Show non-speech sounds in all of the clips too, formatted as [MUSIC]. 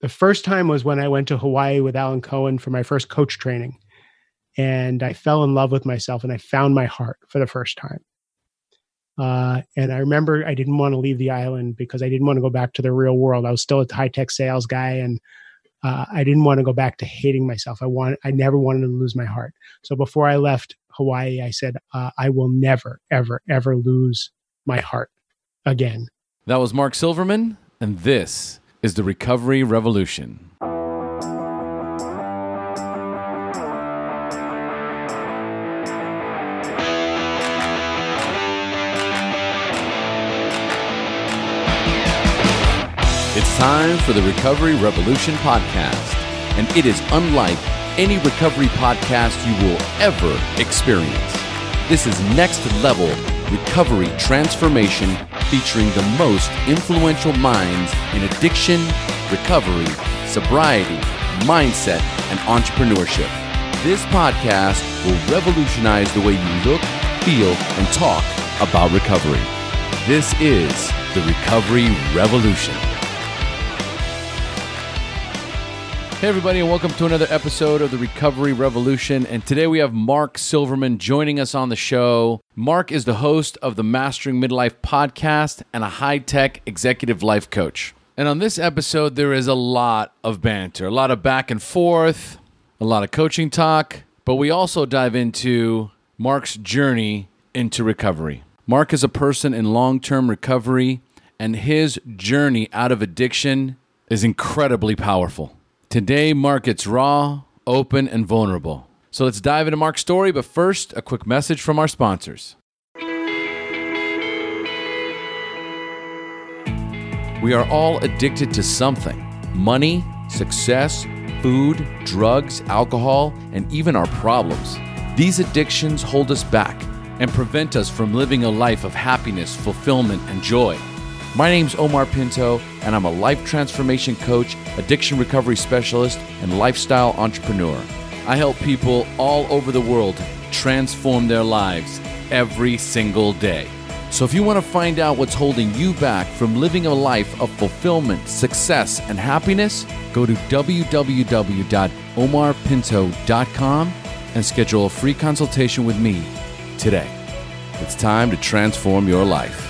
The first time was when I went to Hawaii with Alan Cohen for my first coach training. And I fell in love with myself and I found my heart for the first time. Uh, and I remember I didn't want to leave the island because I didn't want to go back to the real world. I was still a high tech sales guy and uh, I didn't want to go back to hating myself. I want, I never wanted to lose my heart. So before I left Hawaii, I said, uh, I will never, ever, ever lose my heart again. That was Mark Silverman, and this is the Recovery Revolution. It's time for the Recovery Revolution podcast, and it is unlike any recovery podcast you will ever experience. This is next level recovery transformation featuring the most influential minds in addiction, recovery, sobriety, mindset, and entrepreneurship. This podcast will revolutionize the way you look, feel, and talk about recovery. This is the Recovery Revolution. Hey, everybody, and welcome to another episode of the Recovery Revolution. And today we have Mark Silverman joining us on the show. Mark is the host of the Mastering Midlife podcast and a high tech executive life coach. And on this episode, there is a lot of banter, a lot of back and forth, a lot of coaching talk, but we also dive into Mark's journey into recovery. Mark is a person in long term recovery, and his journey out of addiction is incredibly powerful. Today, markets raw, open, and vulnerable. So let's dive into Mark's story, but first, a quick message from our sponsors. We are all addicted to something money, success, food, drugs, alcohol, and even our problems. These addictions hold us back and prevent us from living a life of happiness, fulfillment, and joy. My name's Omar Pinto, and I'm a life transformation coach, addiction recovery specialist, and lifestyle entrepreneur. I help people all over the world transform their lives every single day. So if you want to find out what's holding you back from living a life of fulfillment, success, and happiness, go to www.omarpinto.com and schedule a free consultation with me today. It's time to transform your life.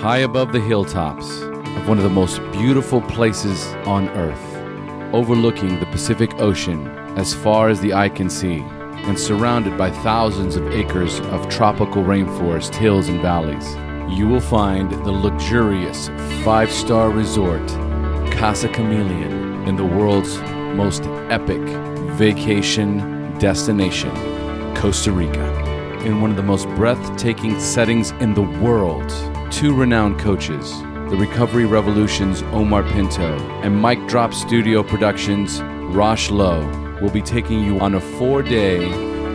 High above the hilltops of one of the most beautiful places on earth, overlooking the Pacific Ocean as far as the eye can see, and surrounded by thousands of acres of tropical rainforest hills and valleys, you will find the luxurious five star resort, Casa Chameleon, in the world's most epic vacation destination, Costa Rica. In one of the most breathtaking settings in the world, two renowned coaches, the Recovery Revolution's Omar Pinto and Mike Drop Studio Productions' Rosh Lowe, will be taking you on a four day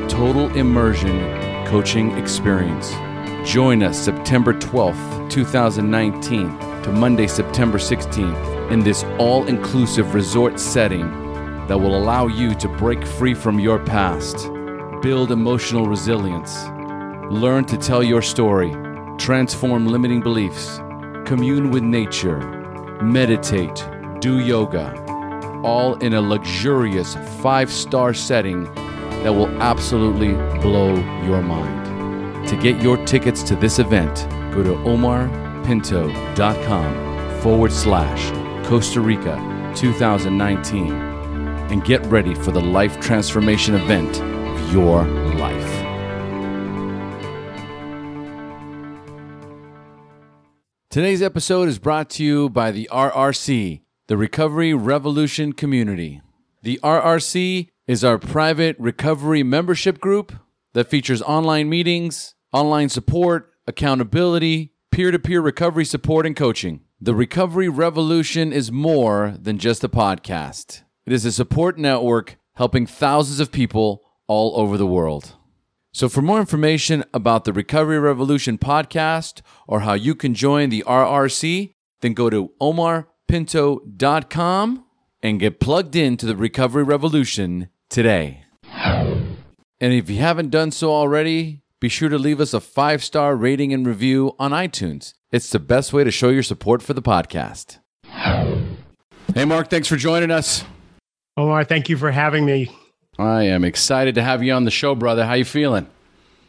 total immersion coaching experience. Join us September 12th, 2019 to Monday, September 16th in this all inclusive resort setting that will allow you to break free from your past, build emotional resilience, learn to tell your story transform limiting beliefs, commune with nature, meditate, do yoga, all in a luxurious five star setting that will absolutely blow your mind. To get your tickets to this event, go to omarpinto.com forward slash Costa Rica 2019 and get ready for the life transformation event of your Today's episode is brought to you by the RRC, the Recovery Revolution Community. The RRC is our private recovery membership group that features online meetings, online support, accountability, peer to peer recovery support, and coaching. The Recovery Revolution is more than just a podcast, it is a support network helping thousands of people all over the world. So, for more information about the Recovery Revolution podcast or how you can join the RRC, then go to omarpinto.com and get plugged into the Recovery Revolution today. And if you haven't done so already, be sure to leave us a five star rating and review on iTunes. It's the best way to show your support for the podcast. Hey, Mark, thanks for joining us. Omar, thank you for having me. I am excited to have you on the show, brother. How you feeling?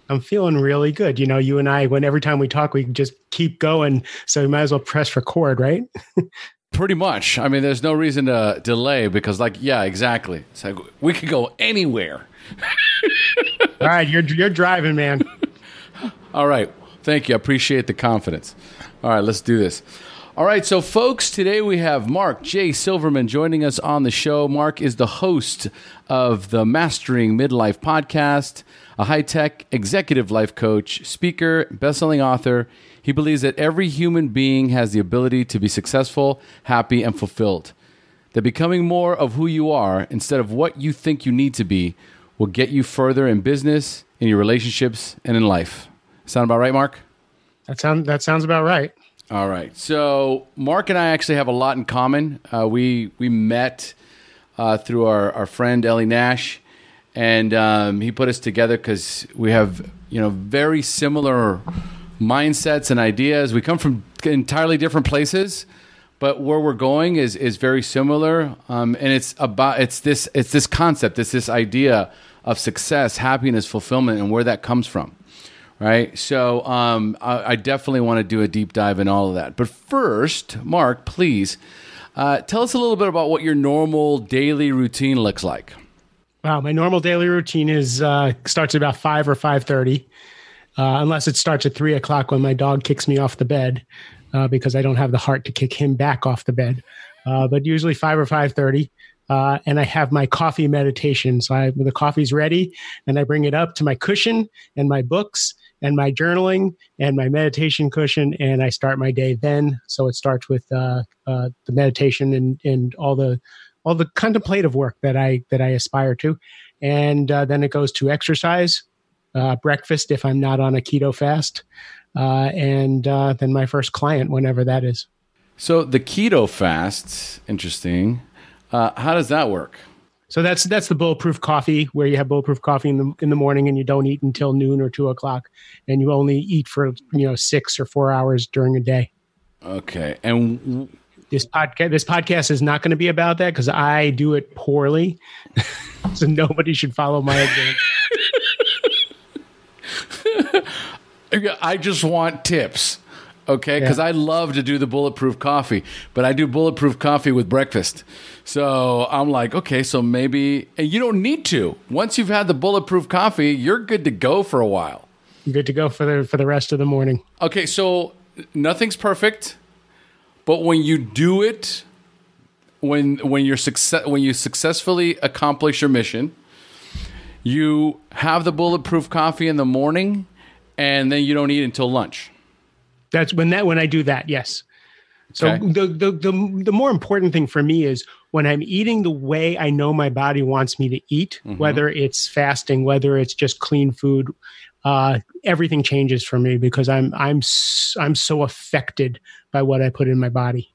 I'm feeling really good. You know, you and I, when every time we talk, we just keep going. So we might as well press record, right? [LAUGHS] Pretty much. I mean, there's no reason to delay because, like, yeah, exactly. It's like we could go anywhere. [LAUGHS] All right, you're you're driving, man. All right. Thank you. I appreciate the confidence. All right, let's do this. All right, so folks, today we have Mark J. Silverman joining us on the show. Mark is the host of the Mastering Midlife podcast, a high tech executive life coach, speaker, best-selling author. He believes that every human being has the ability to be successful, happy, and fulfilled. That becoming more of who you are instead of what you think you need to be will get you further in business, in your relationships, and in life. Sound about right, Mark? That sounds that sounds about right. All right. So Mark and I actually have a lot in common. Uh, we we met uh, through our, our friend Ellie Nash, and um, he put us together because we have you know very similar mindsets and ideas. We come from entirely different places, but where we're going is is very similar. Um, and it's about it's this it's this concept. It's this idea of success, happiness, fulfillment, and where that comes from right? So um, I, I, definitely want to do a deep dive in all of that. But first, Mark, please uh, tell us a little bit about what your normal daily routine looks like. Wow, my normal daily routine is uh, starts at about five or five thirty, uh, unless it starts at three o'clock when my dog kicks me off the bed uh, because I don't have the heart to kick him back off the bed. Uh, but usually five or five thirty. Uh, and I have my coffee meditation. So I, the coffee's ready, and I bring it up to my cushion and my books, and my journaling and my meditation cushion, and I start my day then. So it starts with uh, uh, the meditation and and all the all the contemplative work that I that I aspire to, and uh, then it goes to exercise, uh, breakfast if I'm not on a keto fast, uh, and uh, then my first client whenever that is. So the keto fast, interesting. how does that work? So that's that's the bulletproof coffee where you have bulletproof coffee in the in the morning and you don't eat until noon or two o'clock, and you only eat for you know six or four hours during a day. Okay, and this podcast this podcast is not going to be about that because I do it poorly, [LAUGHS] so nobody should follow my example. [LAUGHS] I just want tips okay? Because yeah. I love to do the bulletproof coffee, but I do bulletproof coffee with breakfast. So I'm like, okay, so maybe and you don't need to. Once you've had the bulletproof coffee, you're good to go for a while. You're Good to go for the for the rest of the morning. Okay, so nothing's perfect, but when you do it, when when you're success when you successfully accomplish your mission, you have the bulletproof coffee in the morning, and then you don't eat until lunch. That's when that when I do that. Yes. So okay. the, the the the more important thing for me is when I'm eating the way I know my body wants me to eat, mm-hmm. whether it's fasting, whether it's just clean food, uh, everything changes for me because I'm I'm I'm so affected by what I put in my body.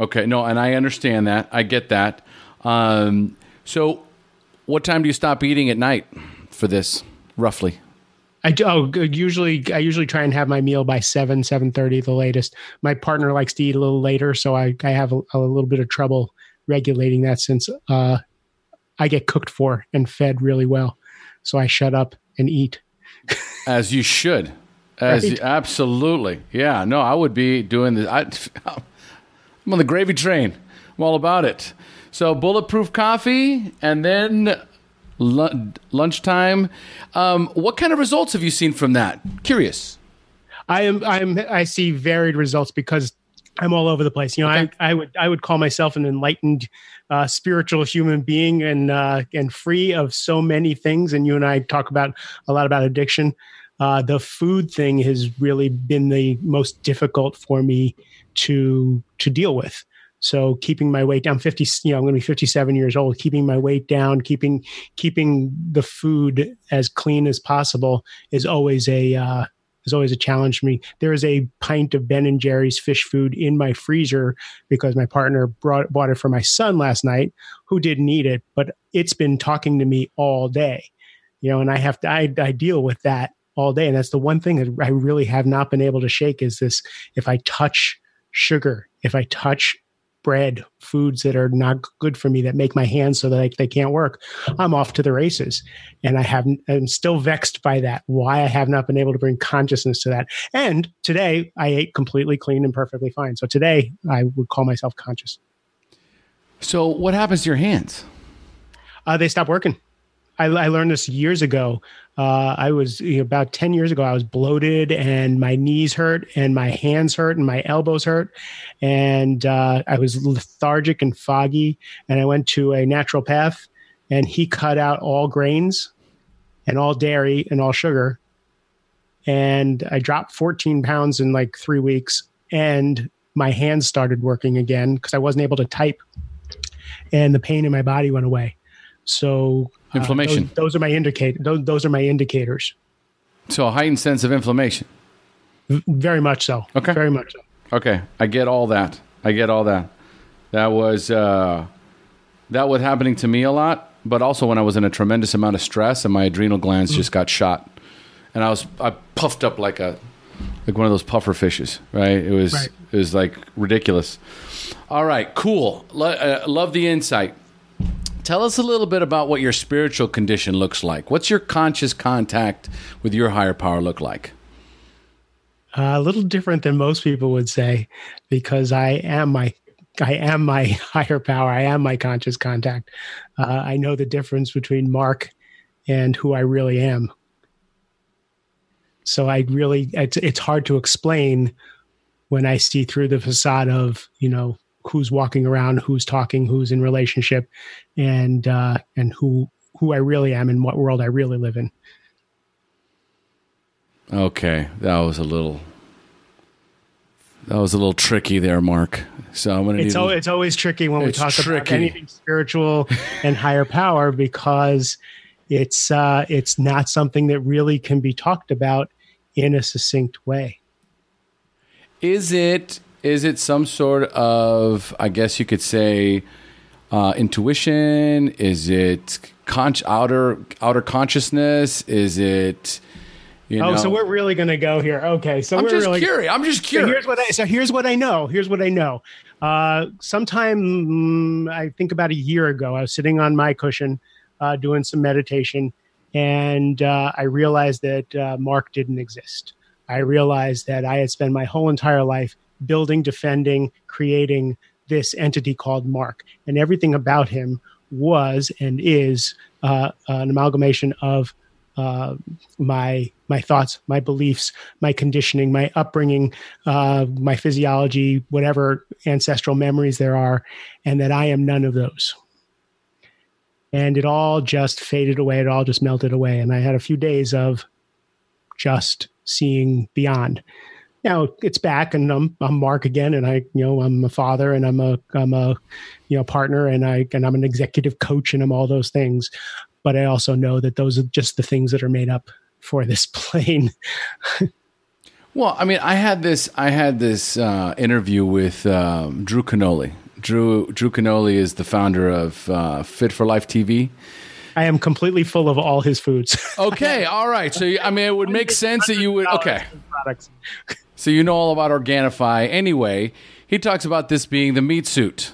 Okay, no, and I understand that. I get that. Um, so, what time do you stop eating at night for this, roughly? I do, oh, usually I usually try and have my meal by seven seven thirty the latest. My partner likes to eat a little later, so I I have a, a little bit of trouble regulating that since uh, I get cooked for and fed really well, so I shut up and eat. [LAUGHS] As you should. As right? absolutely, yeah. No, I would be doing this. I, I'm on the gravy train. I'm all about it. So bulletproof coffee, and then lunchtime. Um, what kind of results have you seen from that? Curious. I am. I'm. I see varied results because I'm all over the place. You know, okay. I, I would I would call myself an enlightened, uh, spiritual human being and uh, and free of so many things. And you and I talk about a lot about addiction. Uh, the food thing has really been the most difficult for me to to deal with. So keeping my weight down, 50, you know, I'm going to be 57 years old, keeping my weight down, keeping, keeping the food as clean as possible is always a, uh, is always a challenge for me. There is a pint of Ben and Jerry's Phish Food in my freezer because my partner brought bought it for my son last night, who didn't eat it, but it's been talking to me all day. you know, and I have to, I, I deal with that all day. And that's the one thing that I really have not been able to shake is this if I touch sugar, if I touch bread, foods that are not good for me that make my hands so that I, they can't work, I'm off to the races. And I have I'm still vexed by that. Why I have not been able to bring consciousness to that. And today I ate completely clean and perfectly fine. So today I would call myself conscious. So what happens to your hands? Uh, they stop working. I, I learned this years ago. Uh, I was you know, about 10 years ago, I was bloated and my knees hurt and my hands hurt and my elbows hurt. And uh, I was lethargic and foggy. And I went to a naturopath and he cut out all grains and all dairy and all sugar. And I dropped 14 pounds in like three weeks. And my hands started working again because I wasn't able to type. And the pain in my body went away. So Inflammation. Uh, those, those, are my indicate. Those, those are my indicators. So a heightened sense of inflammation. Very much so. Okay. Very much so. Okay, I get all that. I get all that. That was uh, that was happening to me a lot, but also when I was in a tremendous amount of stress and my adrenal glands mm. just got shot, and I was I puffed up like a like one of those puffer fishes. Right? It was right. it was like ridiculous. All right, cool. Lo- uh, love the insight. Tell us a little bit about what your spiritual condition looks like. What's your conscious contact with your higher power look like? Uh, a little different than most people would say, because I am my I am my [LAUGHS] higher power. I am my conscious contact. Uh, I know the difference between Mark and who I really am. So I really it's it's hard to explain when I see through the facade of you know who's walking around, who's talking, who's in relationship, and uh, and who who I really am and what world I really live in. Okay, that was a little that was a little tricky there, Mark. So I'm gonna. It's, al- it's always tricky when we talk tricky. about anything spiritual and higher power because it's uh, it's not something that really can be talked about in a succinct way. Is it is it some sort of, I guess you could say, uh, intuition? Is it con- outer outer consciousness? Is it? You oh, so we're really going to go here. Okay, so I'm we're just really, curious. I'm just curious. So here's what I so here's what I know. Here's what I know. Uh, sometime mm, I think about a year ago, I was sitting on my cushion uh, doing some meditation, and uh, I realized that uh, Mark didn't exist. I realized that I had spent my whole entire life building, defending, creating this entity called Mark. And everything about him was and is uh, an amalgamation of uh, my my thoughts, my beliefs, my conditioning, my upbringing, uh, my physiology, whatever ancestral memories there are, and that I am none of those. And it all just faded away. It all just melted away. And I had a few days of just seeing beyond now it's back and I'm, I'm Mark again and I, you know, I'm a father and I'm a, I'm a, you know, partner and I, and I'm an executive coach and I'm all those things. But I also know that those are just the things that are made up for this [LAUGHS] plane. well, I mean, I had this, I had this uh, interview with um, Drew Canole. Drew, Drew Canole is the founder of uh, Fit for Life TV. I am completely full of all his foods. [LAUGHS] okay, all right. So I mean, it would make sense that you would. Okay, products. [LAUGHS] So you know all about Organifi. Anyway, he talks about this being the meat suit.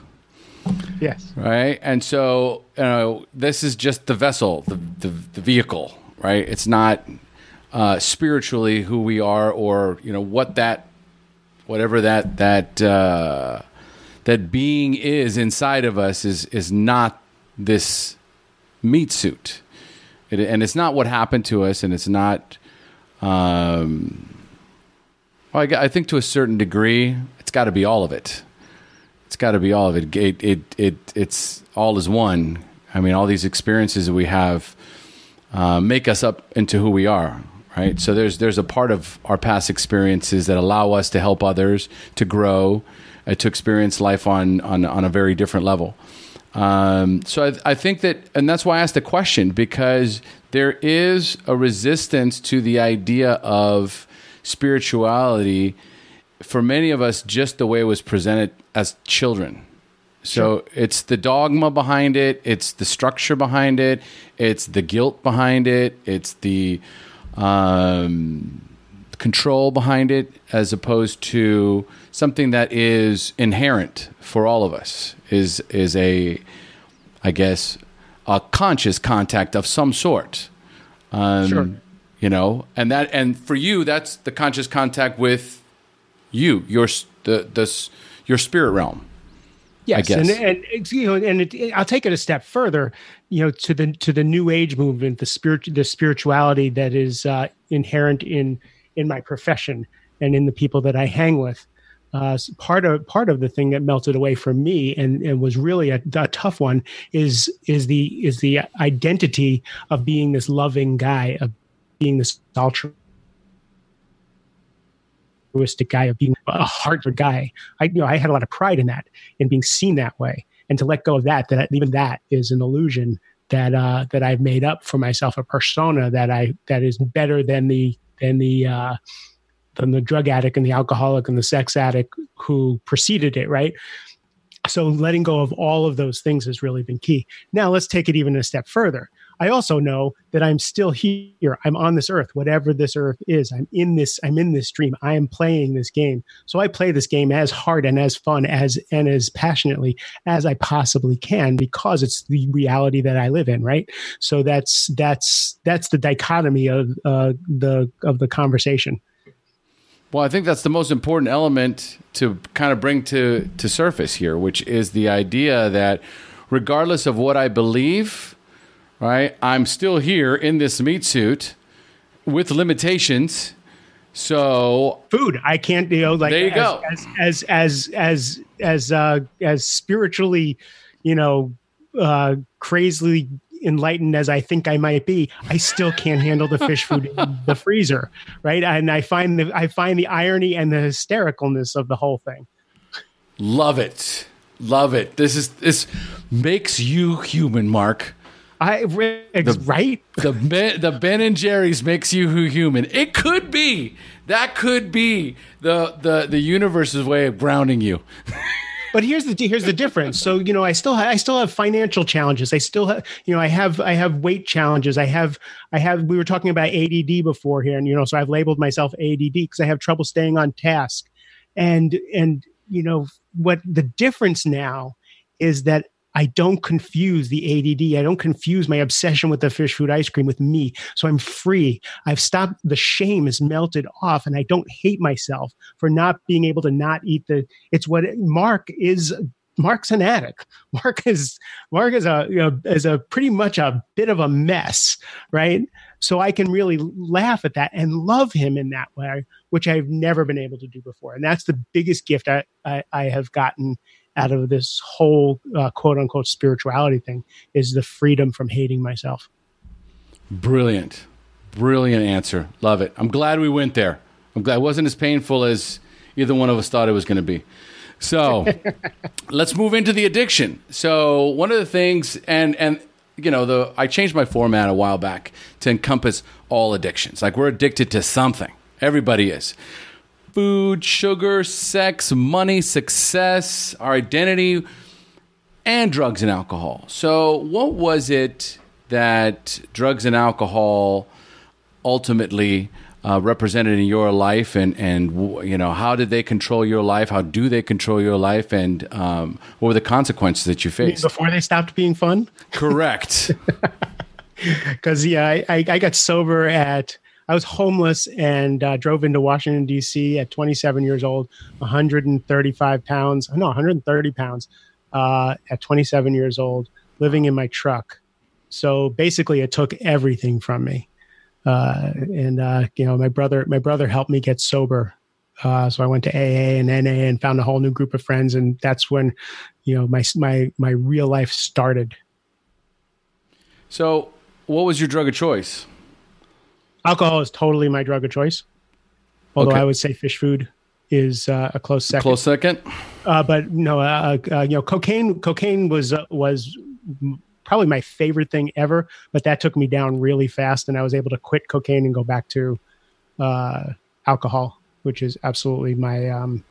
Yes. Right. And so, you know, this is just the vessel, the, the, the vehicle, right? It's not uh, spiritually who we are or, you know, what that, whatever that, that, uh, that being is inside of us is, is not this meat suit. It, and it's not what happened to us and it's not, um, well, I, I think to a certain degree, it's got to be all of it. It's got to be all of it. It, it. it it's all is one. I mean, all these experiences that we have uh, make us up into who we are, right? So there's there's a part of our past experiences that allow us to help others to grow, uh, to experience life on on on a very different level. Um, so I, I, think that, and that's why I asked the question because there is a resistance to the idea of spirituality for many of us just the way it was presented as children So sure. it's the dogma behind it, it's the structure behind it, it's the guilt behind it, it's the um, control behind it, as opposed to something that is inherent for all of us. Is is a, I guess, a conscious contact of some sort. Um, sure. You know, and that and for you, that's the conscious contact with you, your the the your spirit realm. Yes, and, and you know, and it, it, I'll take it a step further. You know, to the to the New Age movement, the spirit, the spirituality that is uh, inherent in in my profession and in the people that I hang with. Uh, part of part of the thing that melted away from me and, and was really a, a, tough one is is the is the identity of being this loving guy of being this altruistic guy, of being a harder guy. I you know I had a lot of pride in that, in being seen that way, and to let go of that. That even that is an illusion that uh, that I've made up for myself a persona that I that is better than the than the uh, than the drug addict and the alcoholic and the sex addict who preceded it. Right. So letting go of all of those things has really been key. Now let's take it even a step further. I also know that I'm still here. I'm on this earth, whatever this earth is. I'm in this, I'm in this dream. I am playing this game. So I play this game as hard and as fun as and as passionately as I possibly can because it's the reality that I live in, right? So that's that's that's the dichotomy of uh, the of the conversation. Well, I think that's the most important element to kind of bring to to surface here, which is the idea that regardless of what I believe, right? I'm still here in this meat suit with limitations. So food, I can't, you know, like there you as, go. As as as as as uh, as spiritually, you know, uh, crazily enlightened as I think I might be, I still can't handle the Phish Food in [LAUGHS] the freezer, right? And I find the I find the irony and the hystericalness of the whole thing. Love it, love it. This is this makes you human, Mark. I the, right. [LAUGHS] The ben, the Ben and Jerry's makes you who human. It could be that could be the the the universe's way of grounding you. [LAUGHS] but here's the here's the difference. So you know, I still I still have financial challenges. I still have you know I have I have weight challenges. I have I have we were talking about ADD before here, and you know, so I've labeled myself ADD because I have trouble staying on task. And and you know what the difference now is that I don't confuse the ADD. I don't confuse my obsession with the Phish Food ice cream with me. So I'm free. I've stopped. The shame is melted off, and I don't hate myself for not being able to not eat the. It's what Mark is. Mark's an addict. [LAUGHS] Mark is Mark is a you know, is a pretty much a bit of a mess, right? So I can really laugh at that and love him in that way, which I've never been able to do before. And that's the biggest gift I, I, I have gotten out of this whole uh, quote unquote spirituality thing is the freedom from hating myself. Brilliant. Brilliant answer. Love it. I'm glad we went there. I'm glad it wasn't as painful as either one of us thought it was going to be. So [LAUGHS] let's move into the addiction. So one of the things, and and you know, the I changed my format a while back to encompass all addictions. Like we're addicted to something. Everybody is food, sugar, sex, money, success, our identity, and drugs and alcohol. So, what was it that drugs and alcohol ultimately uh, represented in your life, and and you know how did they control your life? How do they control your life, and um, what were the consequences that you faced before they stopped being fun? Correct. [LAUGHS] Because yeah, I, I, I got sober at I was homeless and uh, drove into Washington D.C. at 27 years old, 135 pounds. No, 130 pounds uh, at 27 years old, living in my truck. So basically, it took everything from me. Uh, and uh, you know, my brother, my brother helped me get sober. Uh, so I went to AA and NA and found a whole new group of friends, and that's when, you know, my my my real life started. So, what was your drug of choice? Alcohol is totally my drug of choice. Although okay. I would say Phish Food is uh, a close second. Close second. Uh, but no, uh, uh, you know, cocaine. Cocaine was uh, was probably my favorite thing ever. But that took me down really fast, and I was able to quit cocaine and go back to uh, alcohol, which is absolutely my um,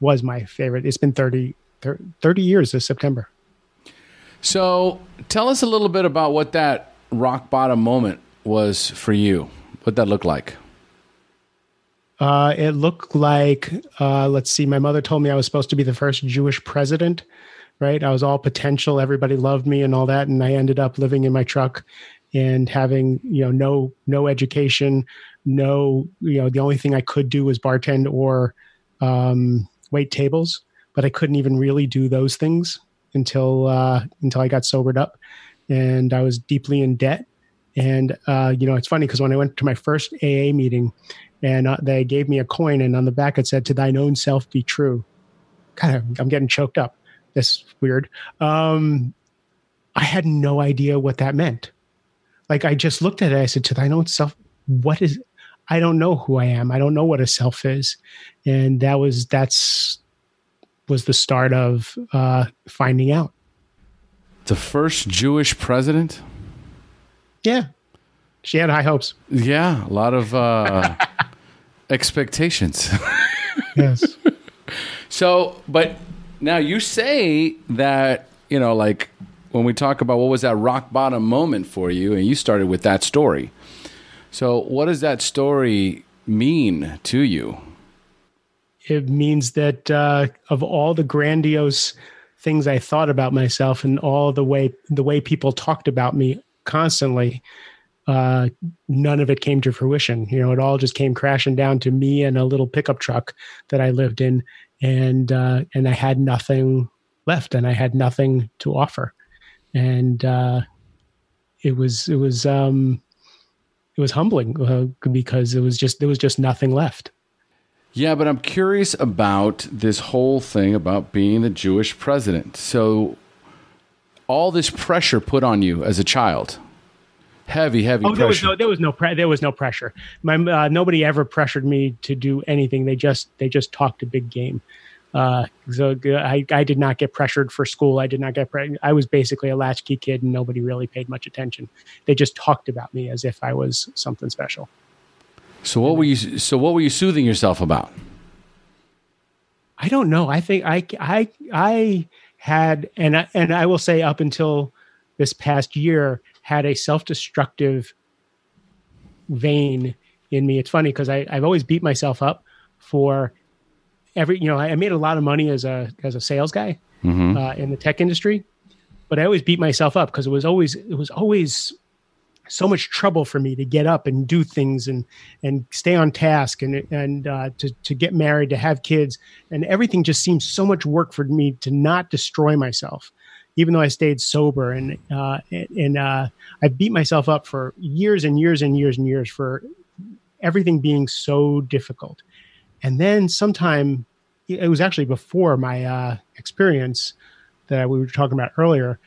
was my favorite. It's been thirty 30 years this September. So tell us a little bit about what that rock bottom moment was for you. What that looked like. Uh, it looked like, uh, let's see, my mother told me I was supposed to be the first Jewish president, right? I was all potential. Everybody loved me and all that. And I ended up living in my truck and having, you know, no, no education, no, you know, the only thing I could do was bartend or um, wait tables, but I couldn't even really do those things until, uh, until I got sobered up and I was deeply in debt. And, uh, you know, it's funny because when I went to my first AA meeting, and uh, they gave me a coin, and on the back it said, "To thine own self be true." Kind of, I'm getting choked up. That's weird. Um, I had no idea what that meant. Like I just looked at it. I said, "To thine own self." What is? I don't know who I am. I don't know what a self is, and that was that's was the start of uh, finding out. The first Jewish president. Yeah, she had high hopes. Yeah, a lot of uh, [LAUGHS] expectations. yes. [LAUGHS] So, but now you say that, you know, like when we talk about what was that rock bottom moment for you, and you started with that story. So, what does that story mean to you? It means that uh, of all the grandiose things I thought about myself and all the way the way people talked about me constantly, uh, none of it came to fruition. You know, it all just came crashing down to me and a little pickup truck that I lived in, and uh, and I had nothing left, and I had nothing to offer, and uh, it was it was um, it was humbling uh, because it was just there was just nothing left. Yeah, but I'm curious about this whole thing about being the Jewish president. So, all this pressure put on you as a child heavy, heavy. Oh, pressure. there was no, there was no, pre- there was no pressure. My uh, nobody ever pressured me to do anything. They just, they just talked a big game. Uh, so I, I did not get pressured for school. I did not get. Pre- I was basically a latchkey kid, and nobody really paid much attention. They just talked about me as if I was something special. So what were you? So what were you soothing yourself about? I don't know. I think I, I, I had, and I, and I will say up until this past year, had a self-destructive vein in me. It's funny because I've always beat myself up for every, you know, I, made a lot of money as a as a sales guy mm-hmm. uh, in the tech industry, but I always beat myself up because it was always it was always so much trouble for me to get up and do things and and stay on task and and uh, to to get married to have kids and everything just seems so much work for me to not destroy myself even though I stayed sober and uh, and uh, I beat myself up for years and years and years and years for everything being so difficult. And then sometime it was actually before my uh, experience that we were talking about earlier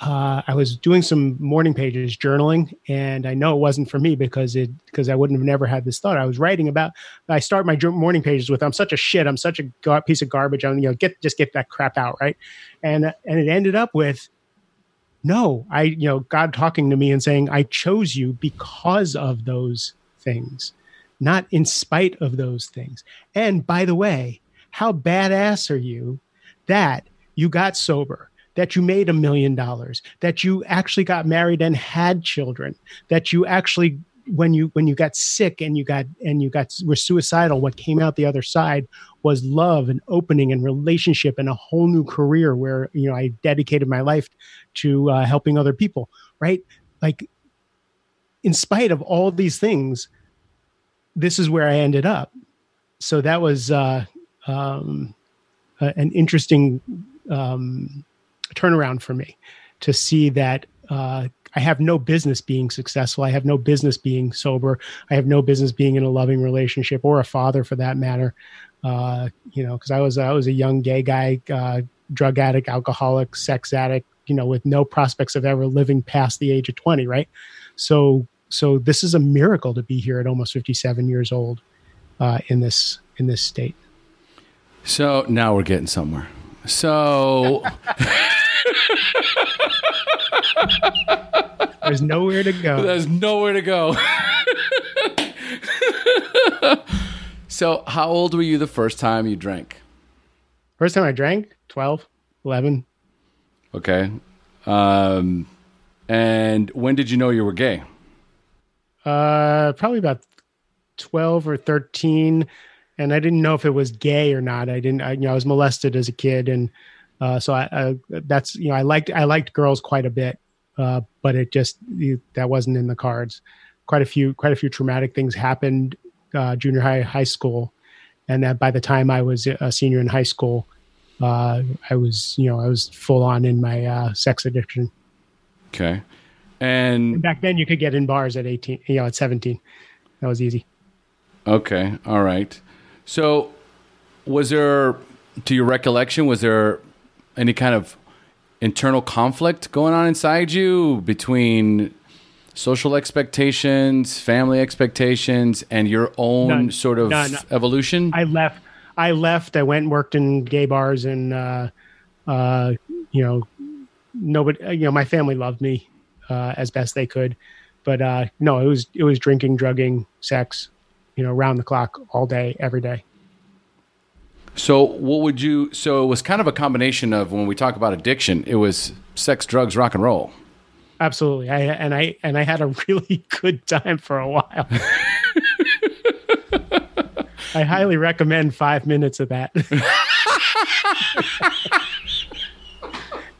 uh, I was doing some morning pages journaling, and I know it wasn't for me because it because I wouldn't have never had this thought. I was writing about. I start my morning pages with "I'm such a shit. I'm such a gar- piece of garbage. I'm you know get just get that crap out right," and and it ended up with, "No, I you know God talking to me and saying I chose you because of those things, not in spite of those things." And by the way, how badass are you that you got sober? That you made a million dollars, that you actually got married and had children, that you actually when you when you got sick and you got and you got were suicidal what came out the other side was love and opening and relationship and a whole new career where you know i dedicated my life to uh, helping other people right? Like in spite of all these things this is where i ended up. So that was uh, um, uh, an interesting um, turnaround for me to see that uh, I have no business being successful. I have no business being sober. I have no business being in a loving relationship or a father for that matter. Uh, you know, because I was I was a young gay guy, uh, drug addict, alcoholic, sex addict. You know, with no prospects of ever living past the age of twenty. Right. So so this is a miracle to be here at almost fifty seven years old uh, in this in this state. So now we're getting somewhere. So there's nowhere to go. There's nowhere to go. so, how old were you the first time you drank? First time I drank? 12, 11. Okay. Um, and when did you know you were gay? Uh, probably about 12 or 13. And I didn't know if it was gay or not. I didn't, I, you know, I was molested as a kid. And, uh, so I, I, that's, you know, I liked, I liked girls quite a bit. Uh, but it just, that wasn't in the cards. Quite a few, quite a few traumatic things happened, uh, junior high, high school. And that by the time I was a senior in high school, uh, I was, you know, I was full on in my uh, sex addiction. Okay. And, and back then you could get in bars at 18, you know, at 17. That was easy. Okay. All right. So was there, to your recollection, was there any kind of internal conflict going on inside you between social expectations, family expectations, and your own None. sort of None. evolution? I left. I left. I went and worked in gay bars, and uh, uh, you know, nobody. You know, my family loved me uh, as best they could, but uh, no, it was it was drinking, drugging, sex, you know, round the clock, all day, every day. So, what would you? So, it was kind of a combination of when we talk about addiction, it was sex, drugs, rock and roll. Absolutely, I and I and I had a [LAUGHS] really good time for a while. I highly recommend five minutes of that. [LAUGHS]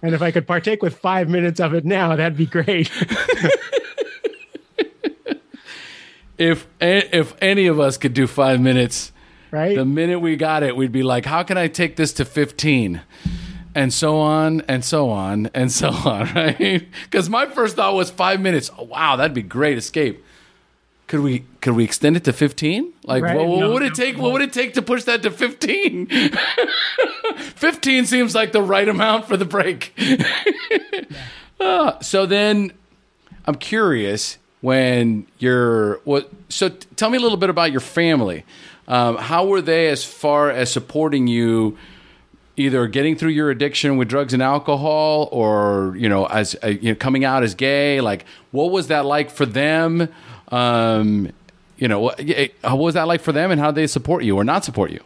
and if I could partake with five minutes of it now, that'd be great. [LAUGHS] if if any of us could do five minutes, right? The minute we got it, we'd be like, "How can I take this to 15? and so on and so on and so [LAUGHS] on, right? Because my first thought was five minutes. Oh, wow, that'd be great escape. Could we could we extend it to fifteen? Like, right? what, what no, would it take? No. What would it take to push that to fifteen? [LAUGHS] fifteen seems like the right amount for the break. yeah. [LAUGHS] uh, so then, I'm curious when you're what. So t- tell me a little bit about your family. Um, how were they as far as supporting you? either getting through your addiction with drugs and alcohol or you know as uh, you know coming out as gay like what was that like for them um, you know, what, what was that like for them, and how did they support you or not support you?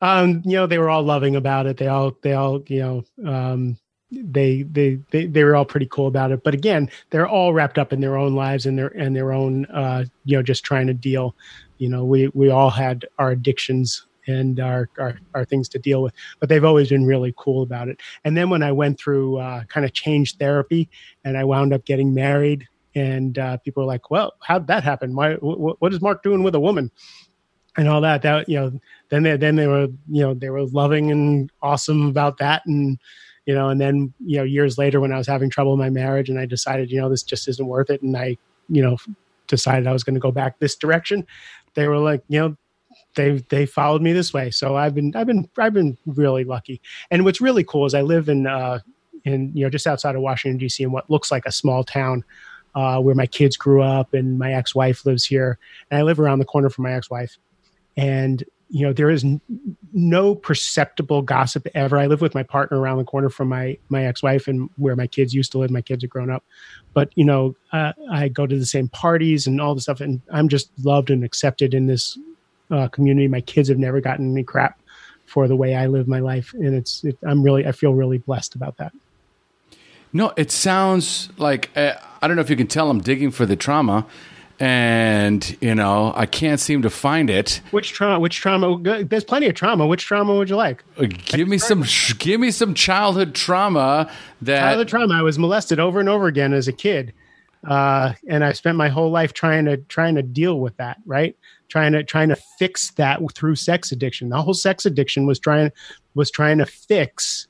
Um, you know, they were all loving about it. They all, they all, you know, um, they, they, they, they were all pretty cool about it. But again, they're all wrapped up in their own lives and their, and their own, uh, you know, just trying to deal. You know, we, we all had our addictions and our, our, our things to deal with, but they've always been really cool about it. And then when I went through uh, kind of change therapy and I wound up getting married and uh, people are like, "Well, how'd that happen? Why? Wh- what is Mark doing with a woman?" And all that. That you know, then they then they were you know they were loving and awesome about that, and you know, and then you know years later when I was having trouble in my marriage, and I decided you know this just isn't worth it, and I you know decided I was going to go back this direction. They were like, you know, they they followed me this way. So I've been I've been I've been really lucky. And what's really cool is I live in uh in you know just outside of Washington D.C. in what looks like a small town uh, where my kids grew up, and my ex-wife lives here, and I live around the corner from my ex-wife, and you know there is n- no perceptible gossip ever. I live with my partner around the corner from my my ex-wife, and where my kids used to live. My kids are grown up, but you know uh, I go to the same parties and all the stuff, and I'm just loved and accepted in this uh, community. My kids have never gotten any crap for the way I live my life, and it's it, I'm really I feel really blessed about that. No, it sounds like uh, I don't know if you can tell I'm digging for the trauma, and you know I can't seem to find it. Which trauma? Which trauma? There's plenty of trauma. Which trauma would you like? Uh, give me some. Give me some childhood trauma. That childhood trauma. I was molested over and over again as a kid, uh, and I spent my whole life trying to trying to deal with that. Right, trying to trying to fix that through sex addiction. The whole sex addiction was trying was trying to fix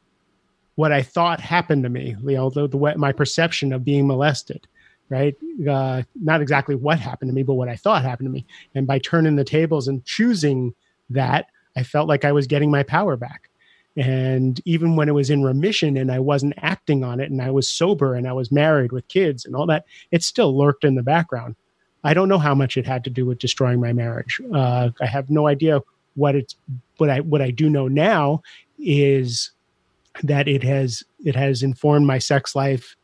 what I thought happened to me, you know, the, the my perception of being molested, right? Uh, not exactly what happened to me, but what I thought happened to me. And by turning the tables and choosing that, I felt like I was getting my power back. And even when it was in remission and I wasn't acting on it and I was sober and I was married with kids and all that, it still lurked in the background. I don't know how much it had to do with destroying my marriage. Uh, I have no idea what it's. What I what I do know now is that it has it has informed my sex life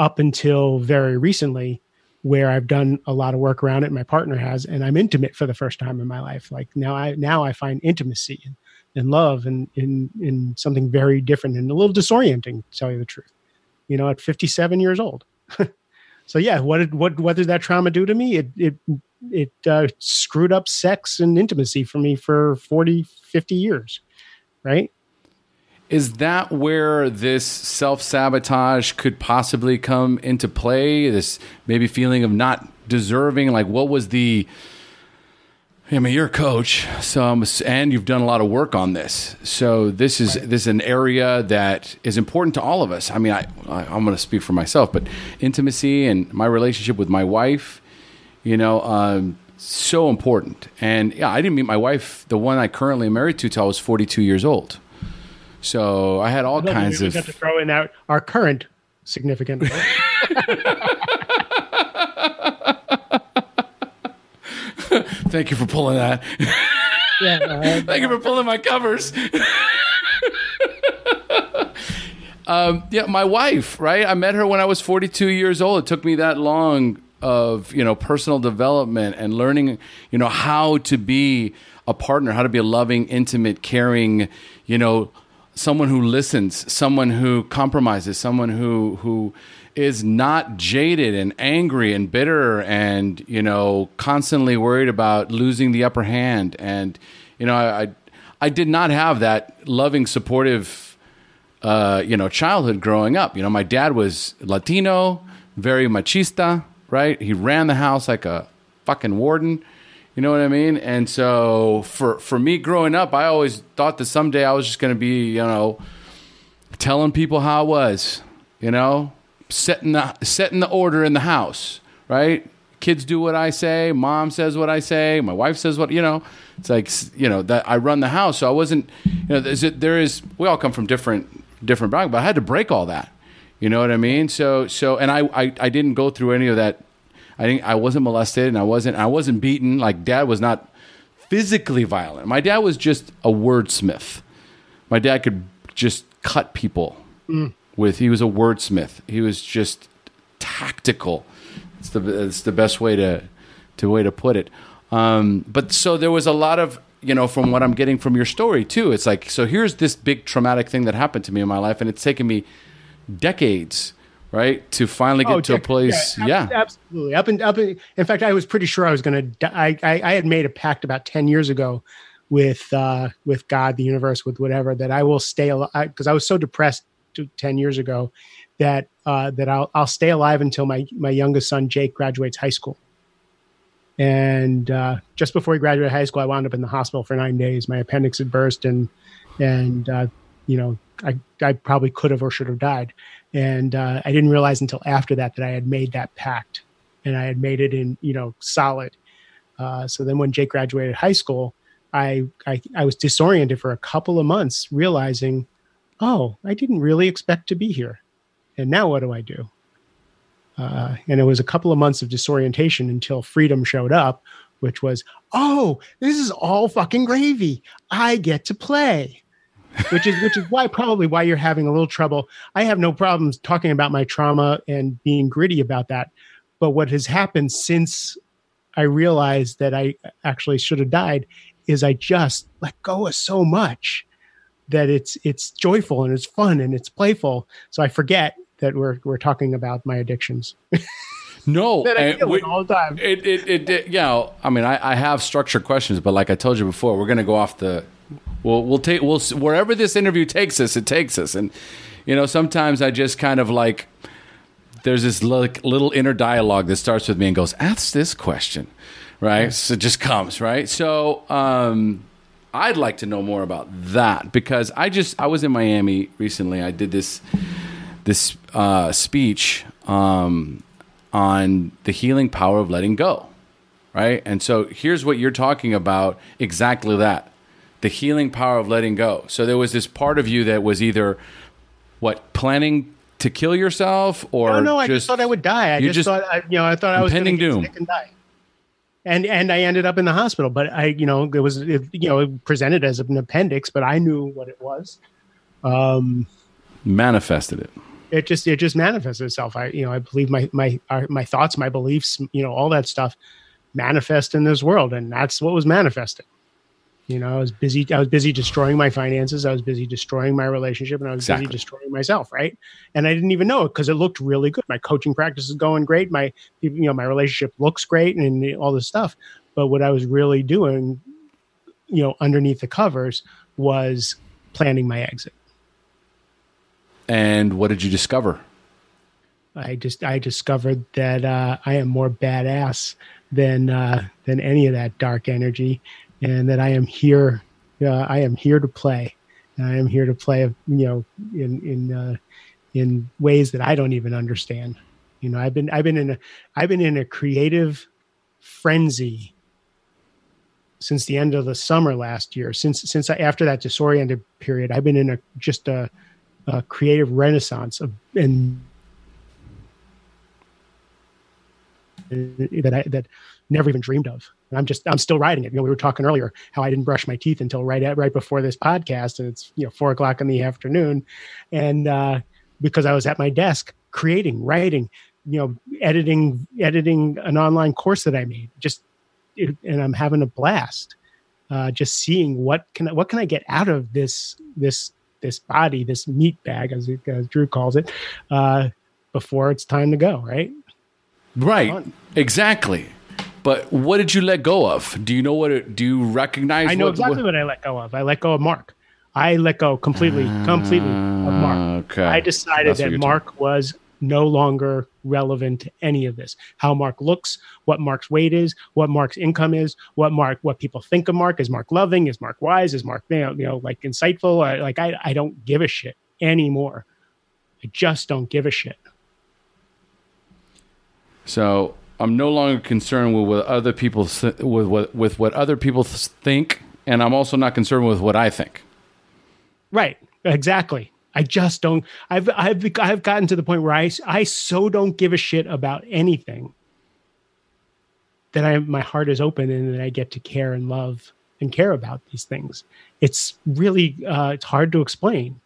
up until very recently where I've done a lot of work around it my partner has and I'm intimate for the first time in my life. Like now I now I find intimacy and love and in in something very different and a little disorienting to tell you the truth. You know at 57 years old. [LAUGHS] So yeah what did what what did that trauma do to me? It it it uh, screwed up sex and intimacy for me for 40 50 years right is that where this self sabotage could possibly come into play? This maybe feeling of not deserving? Like, what was the. I mean, you're a coach, so I'm, and you've done a lot of work on this. So this is right. this is an area that is important to all of us. I mean, I, I am going to speak for myself, but intimacy and my relationship with my wife, you know, um, so important. And yeah, I didn't meet my wife, the one I currently am married to, till I was 42 years old. So I had all kinds of. Got to throw in our, our current significant. [LAUGHS] Thank you for pulling that. Yeah, [LAUGHS] uh, Thank you for pulling my covers. um, yeah, my wife, right? I met her when I was 42 years old. It took me that long of you know personal development and learning you know how to be a partner, how to be a loving, intimate, caring, you know, someone who listens, someone who compromises, someone who who is not jaded and angry and bitter and you know constantly worried about losing the upper hand. And you know I I, I did not have that loving supportive uh, you know childhood growing up. You know my dad was Latino very machista right? He ran the house like a fucking warden you know what I mean? And so for for me growing up, I always thought that someday I was just going to be, you know, telling people how it was, you know, setting the setting the order in the house, right? Kids do what I say, mom says what I say, my wife says what, you know. It's like, you know, that I run the house. So I wasn't, you know, there's, there is we all come from different different backgrounds, but I had to break all that. You know what I mean? So so and I I, I didn't go through any of that I think I wasn't molested and I wasn't I wasn't beaten. Like dad was not physically violent. My dad was just a wordsmith. My dad could just cut people mm. with. He was a wordsmith. He was just tactical. It's the it's the best way to to way to put it. Um, but so there was a lot of you know from what I'm getting from your story too. It's like so here's this big traumatic thing that happened to me in my life, and it's taken me decades right? To finally get oh, to a place. Yeah, yeah, absolutely. Up and up. In, in fact, I was pretty sure I was going to. I, I I had made a pact about ten years ago with uh, with God, the universe, with whatever that I will stay alive because I was so depressed ten years ago that uh, that I'll I'll stay alive until my my youngest son Jake graduates high school. And uh, just before he graduated high school, I wound up in the hospital for nine days. My appendix had burst, and and uh, you know I I probably could have or should have died. And uh, I didn't realize until after that that I had made that pact and I had made it in, you know, solid. Uh, so then when Jake graduated high school, I, I, I was disoriented for a couple of months, realizing, oh, I didn't really expect to be here. And now what do I do? Uh, and it was a couple of months of disorientation until freedom showed up, which was, oh, this is all fucking gravy. I get to play which is which is why probably why you're having a little trouble. I have no problems talking about my trauma and being gritty about that. But what has happened since I realized that I actually should have died is I just let go of so much that it's it's joyful and it's fun and it's playful. So I forget that we're we're talking about my addictions. [LAUGHS] No, we, all the time. It, it, it, it, yeah. I mean, I, I have structured questions, but like I told you before, we're going to go off the We'll we'll take we'll wherever this interview takes us, it takes us. And you know, sometimes I just kind of like there's this like little inner dialogue that starts with me and goes, "Ask this question," right? So it just comes right. So um, I'd like to know more about that because I just I was in Miami recently. I did this this uh, speech um, on the healing power of letting go, right? And so here's what you're talking about exactly that the healing power of letting go. So there was this part of you that was either what planning to kill yourself or no, no, I just, thought I would die. I just, just, thought, I, you know, I thought I was pending doom and die. And and I ended up in the hospital, but I, you know, it was it, you know presented as an appendix, but I knew what it was. Um, manifested it. It just it just manifested itself. I you know I believe my my my thoughts, my beliefs, you know, all that stuff manifest in this world, and that's what was manifesting You know, I was busy. I was busy destroying my finances. I was busy destroying my relationship, and I was Exactly. busy destroying myself. Right, and I didn't even know it because it looked really good. My coaching practice is going great. My, you know, my relationship looks great, and all this stuff. But what I was really doing, you know, underneath the covers was planning my exit. And what did you discover? I just I discovered that uh, I am more badass than uh, than any of that dark energy, and that I am here. Uh, I am here to play. I am here to play. You know, in in uh, in ways that I don't even understand. You know, I've been I've been in a I've been in a creative frenzy since the end of the summer last year. Since since after that disoriented period, I've been in a just a, a creative renaissance of and that I that never even dreamed of. And I'm just I'm still riding it. You know, we were talking earlier how I didn't brush my teeth until right at right before this podcast, and it's you know four o'clock in the afternoon, and uh, because I was at my desk creating, writing, you know, editing editing an online course that I made. Just it, and I'm having a blast. Uh, just seeing what can I, what can I get out of this this this body, this meat bag, as, it, as Drew calls it, uh, before it's time to go. Right. Right. Exactly. But what did you let go of? Do you know what it, do you recognize I know what, exactly what I let go of. I let go of Mark. I let go completely, completely of Mark. Ah, okay. I decided That's that Mark was no longer relevant to any of this. How Mark looks, what Mark's weight is, what Mark's income is, what Mark, what people think of Mark. Is Mark loving? Is Mark wise? Is Mark, you know, you know like insightful? I, like I, I don't give a shit anymore. I just don't give a shit. So I'm no longer concerned with what other people th- with what with what other people th- think, and I'm also not concerned with what I think. Right. Exactly. I just don't. I've I've I've gotten to the point where I I so don't give a shit about anything that I my heart is open and that I get to care and love and care about these things. It's really uh, it's hard to explain,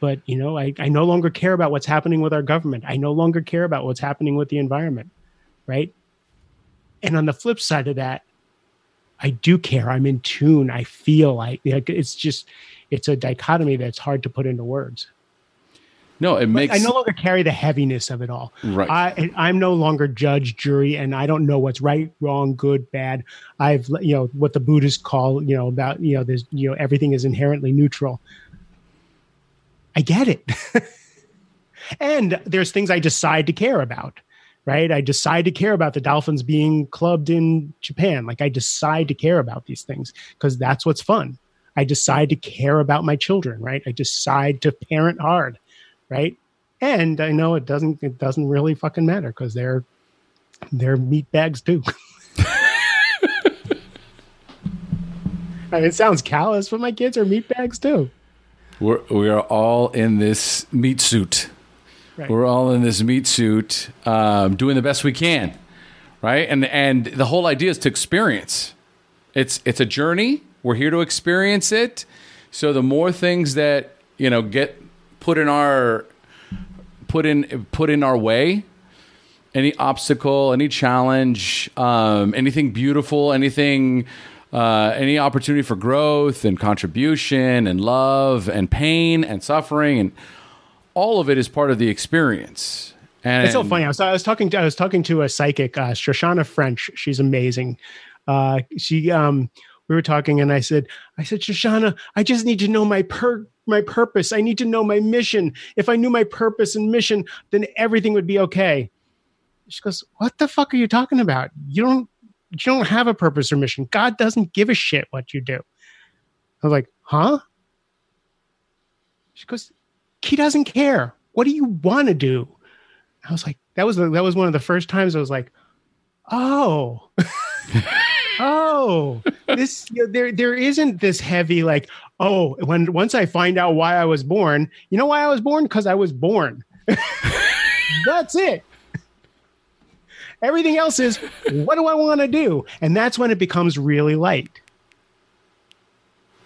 but you know I I no longer care about what's happening with our government. I no longer care about what's happening with the environment, right? And on the flip side of that, I do care. I'm in tune. I feel like it's just it's a dichotomy that's hard to put into words. No, it But makes I no longer carry the heaviness of it all. right. I, I'm no longer judge, jury, and I don't know what's right, wrong, good, bad. I've, you know, what the Buddhists call, you know, about, you know, there's, you know, everything is inherently neutral. I get it. [LAUGHS] and there's things I decide to care about, right? I decide to care about the Dolphins being clubbed in Japan. Like I decide to care about these things because that's what's fun. I decide to care about my children, right? I decide to parent hard, right? And I know it doesn't it doesn't really fucking matter because they're they're meat bags too. [LAUGHS] I mean, it sounds callous, but my kids are meat bags too. We're we are all in this meat suit. Right. We're all in this meat suit, um, doing the best we can, right? And and the whole idea is to experience. It's it's a journey. We're here to experience it. So the more things that you know get put in our put in put in our way, any obstacle, any challenge, um, anything beautiful, anything, uh, any opportunity for growth and contribution and love and pain and suffering and all of it is part of the experience. And It's so funny. I was, I was talking to I was talking to a psychic, uh, Shoshana French. She's amazing. Uh, she um, we were talking, and I said, I said, Shoshana, I just need to know my per my purpose. I need to know my mission. If I knew my purpose and mission, then everything would be okay. She goes, What the fuck are you talking about? You don't you don't have a purpose or mission. God doesn't give a shit what you do. I was like, huh? She goes, he doesn't care. What do you want to do? I was like, that was the, that was one of the first times I was like, oh, [LAUGHS] oh, this you know, there there isn't this heavy like, oh, when once I find out why I was born, you know why I was born because I was born. [LAUGHS] That's it. Everything else is what do I want to do, and that's when it becomes really light.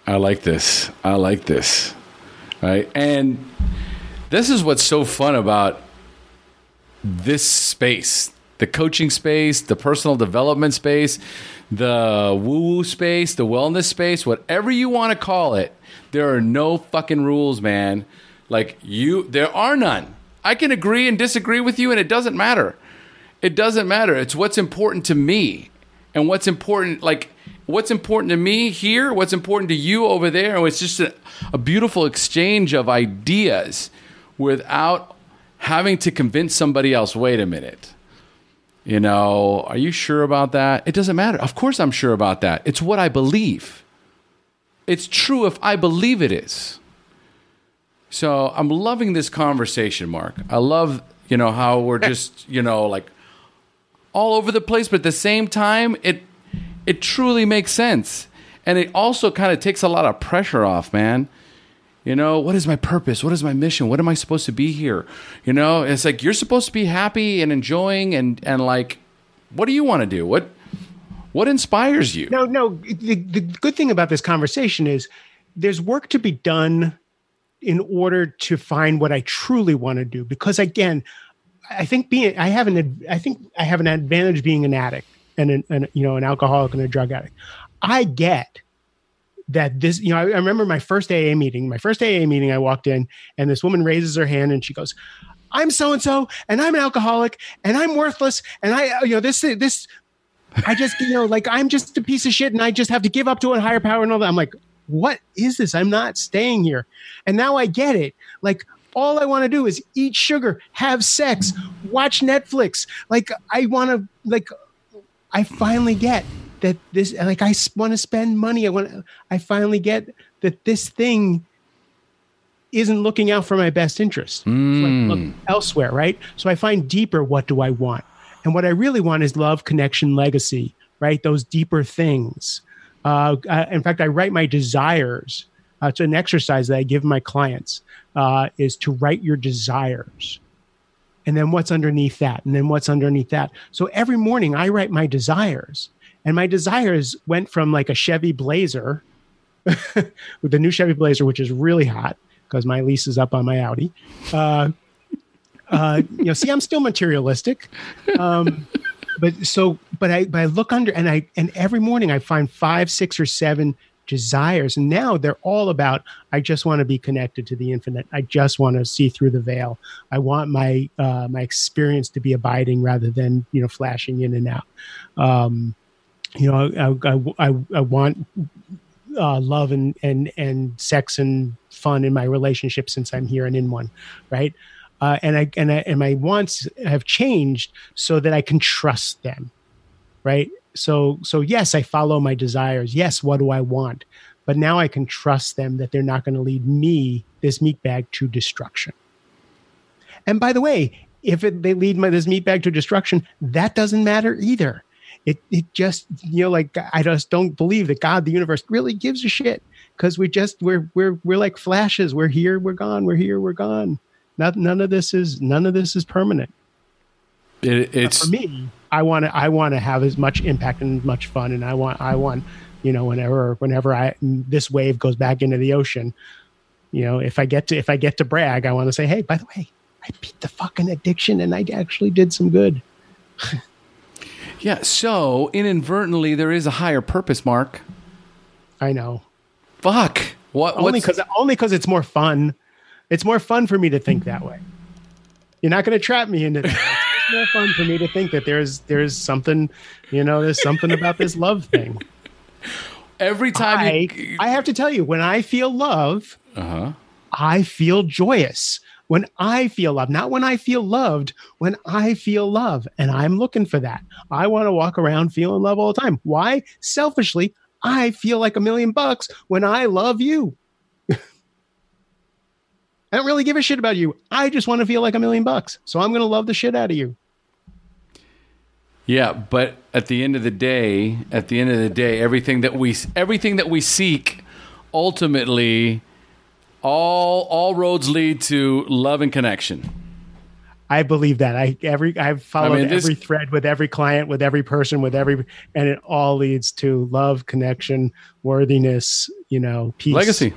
I like this. I like this. Right. And this is what's so fun about this space the coaching space, the personal development space, the woo woo space, the wellness space, whatever you want to call it, there are no fucking rules, man. Like you, there are none. I can agree and disagree with you, and it doesn't matter. It doesn't matter. It's what's important to me and what's important, like what's important to me here, what's important to you over there. And it's just a, a beautiful exchange of ideas without having to convince somebody else, wait a minute. You know, are you sure about that? It doesn't matter. Of course, I'm sure about that. It's what I believe. It's true if I believe it is. So I'm loving this conversation, Mark. I love, you know, how we're just, you know, like all over the place, but at the same time, it it truly makes sense. And it also kind of takes a lot of pressure off, man. You know, what is my purpose? What is my mission? What am I supposed to be here? You know, it's like you're supposed to be happy and enjoying and and like what do you want to do? What what inspires you? No, no. The, the good thing about this conversation is there's work to be done in order to find what I truly want to do. Because again, I think being I have an I think I have an advantage being an addict and an, an you know an alcoholic and a drug addict. I get that this you know I, I remember my first AA meeting. My first AA meeting, I walked in and this woman raises her hand and she goes, "I'm so and so, and I'm an alcoholic, and I'm worthless, and I uh, you know this this." I just, you know, like I'm just a piece of shit and I just have to give up to a higher power and all that. I'm like, what is this? I'm not staying here. And now I get it. Like, all I want to do is eat sugar, have sex, watch Netflix. Like, I want to, like, I finally get that this, like, I want to spend money. I want, I finally get that this thing isn't looking out for my best interest. Mm. Like, look elsewhere, right? So I find deeper what do I want? And what I really want is love, connection, legacy, right? Those deeper things. Uh, uh, in fact, I write my desires. Uh, it's an exercise that I give my clients uh, is to write your desires. And then what's underneath that? And then what's underneath that? So every morning I write my desires. And my desires went from like a Chevy Blazer, with [LAUGHS] the new Chevy Blazer, which is really hot because my lease is up on my Audi. Uh, uh, you know, see, I'm still materialistic. Um, but so, but I, but I look under and I, and every morning I find five, six or seven desires. And now they're all about, I just want to be connected to the infinite. I just want to see through the veil. I want my, uh, my experience to be abiding rather than, you know, flashing in and out. Um, you know, I, I, I, I want, uh, love and, and, and sex and fun in my relationship since I'm here and in one. Right uh, and I and I, and my wants have changed so that I can trust them, right? So so yes, I follow my desires. Yes, what do I want? But now I can trust them that they're not going to lead me, this meat bag, to destruction. And by the way, if it, they lead my this meat bag to destruction, that doesn't matter either. It it just you know like I just don't believe that God, the universe, really gives a shit because we just we're we're we're like flashes. We're here, we're gone. We're here, we're gone not, none of this is none of this is permanent. It, it's for me. I want to I want to have as much impact and as much fun, and I want I want you know whenever whenever I this wave goes back into the ocean, you know if I get to if I get to brag, I want to say, hey, by the way, I beat the fucking addiction, and I actually did some good. [LAUGHS] yeah. So inadvertently, there is a higher purpose, Mark. I know. Fuck. What? Only because only because it's more fun it's more fun for me to think that way. You're not going to trap me into that. More fun for me to think that there's there's something, you know, there's something about this love thing. Every time I, you... I have to tell you, when I feel love, uh-huh. I feel joyous. When I feel love, not when I feel loved, when I feel love. And I'm looking for that. I want to walk around feeling love all the time. Why? Selfishly, I feel like a million bucks when I love you. I don't really give a shit about you. I just want to feel like a million bucks. So I'm going to love the shit out of you. Yeah, but at the end of the day, at the end of the day, everything that we everything that we seek ultimately all all roads lead to love and connection. I believe that. I every I've followed I mean, this, every thread with every client, with every person, with every and it all leads to love, connection, worthiness, you know, peace. Legacy.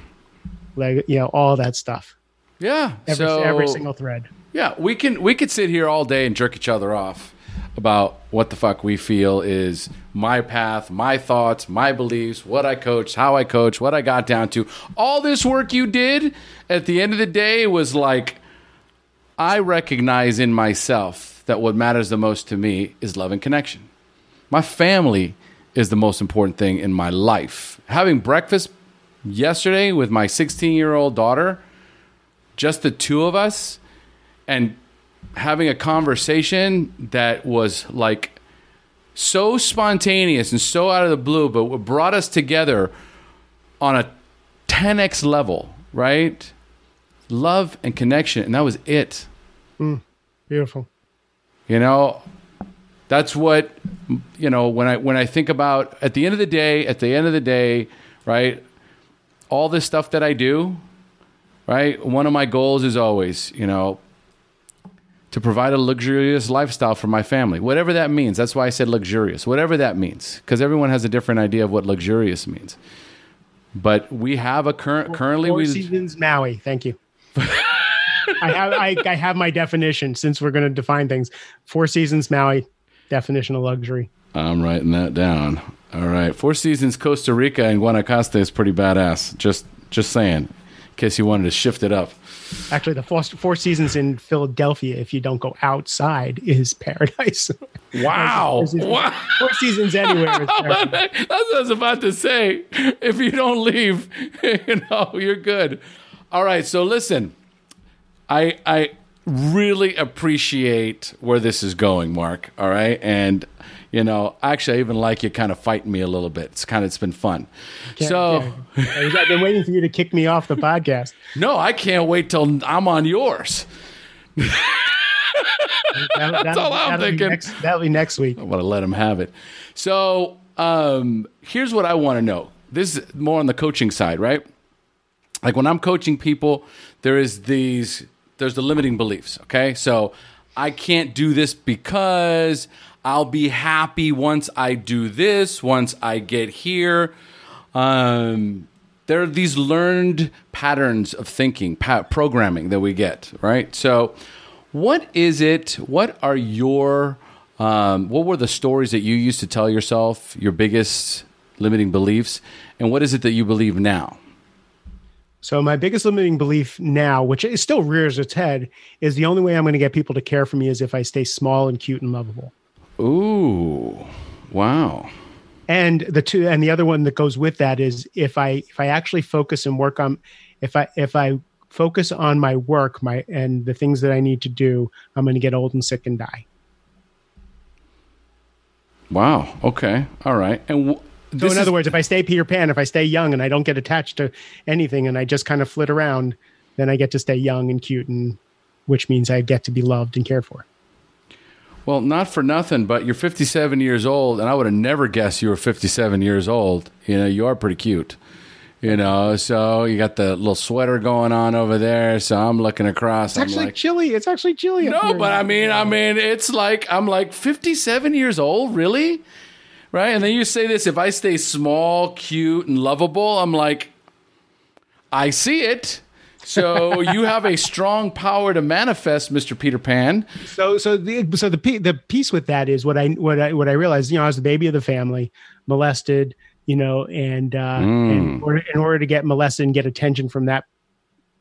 Leg, you know, all that stuff. Yeah. Every, so, every single thread. Yeah, we can we could sit here all day and jerk each other off. about what the fuck we feel is my path, my thoughts, my beliefs, what I coach, how I coach, what I got down to. All this work you did at the end of the day was like, I recognize in myself that what matters the most to me is love and connection. My family is the most important thing in my life. Having breakfast yesterday with my 16 year old daughter, just the two of us, and having a conversation that was like so spontaneous and so out of the blue, but what brought us together on a 10x level, right? Love and connection, and that was it. Mm, beautiful. You know, that's what you know when I when I think about at the end of the day, at the end of the day, right? All this stuff that I do, right? One of my goals is always, you know, to provide a luxurious lifestyle for my family, whatever that means. That's why I said luxurious, whatever that means, because everyone has a different idea of what luxurious means. But we have a current currently Four we seasons Maui. Thank you. [LAUGHS] I have I, I have my definition since we're going to define things. Four seasons Maui, definition of luxury. I'm writing that down. All right, Four Seasons Costa Rica and Guanacaste is pretty badass. Just just saying, in case you wanted to shift it up. Actually, the four, four seasons in Philadelphia, if you don't go outside, is paradise. [LAUGHS] Wow! four, seasons, wow. four seasons anywhere is [LAUGHS] paradise. That's what I was about to say. If you don't leave, [LAUGHS] you know, you're good. All right, so listen. I I really appreciate where this is going, Mark. All right. And you know, actually I even like you kind of fighting me a little bit. It's kind of it's been fun. Can't- so can't- I've been waiting for you to kick me off the podcast. [LAUGHS] no, I can't wait till I'm on yours. That, [LAUGHS] that'll, all I'm that'll be thinking. next, that'll be next week. I want to let him have it. So um, here's what I want to know. This is more on the coaching side, right? Like when I'm coaching people, there is these there's the limiting beliefs. Okay, so I can't do this because I'll be happy once I do this, once I get here. Um, there are these learned patterns of thinking, pa- programming that we get, right? So, what is it? What are your, um, what were the stories that you used to tell yourself, your biggest limiting beliefs? And what is it that you believe now? So my biggest limiting belief now, which still rears its head, is the only way I'm going to get people to care for me is if I stay small and cute and lovable. Ooh, wow. And the two and the other one that goes with that is if I if I actually focus and work on if I if I focus on my work, my and the things that I need to do, I'm going to get old and sick and die. Wow. Okay. All right. And w- So this in is- other words, if I stay Peter Pan, if I stay young and I don't get attached to anything and I just kind of flit around, then I get to stay young and cute and which means I get to be loved and cared for. Well, not for nothing, but you're 57 years old, and I would have never guessed you were 57 years old. You know, you are pretty cute. You know, so you got the little sweater going on over there. So I'm looking across. It's I'm actually like, chilly. It's actually chilly. no, but I mean, I mean, it's like I'm like 57 years old, really, right? And then you say this: if I stay small, cute, and lovable, I'm like, I see it. So you have a strong power to manifest, Mr. Peter Pan. So so the so the the piece with that is what I what I what I realized. You know, I was the baby of the family, molested. You know, and, uh, and in, order, in order to get molested and get attention from that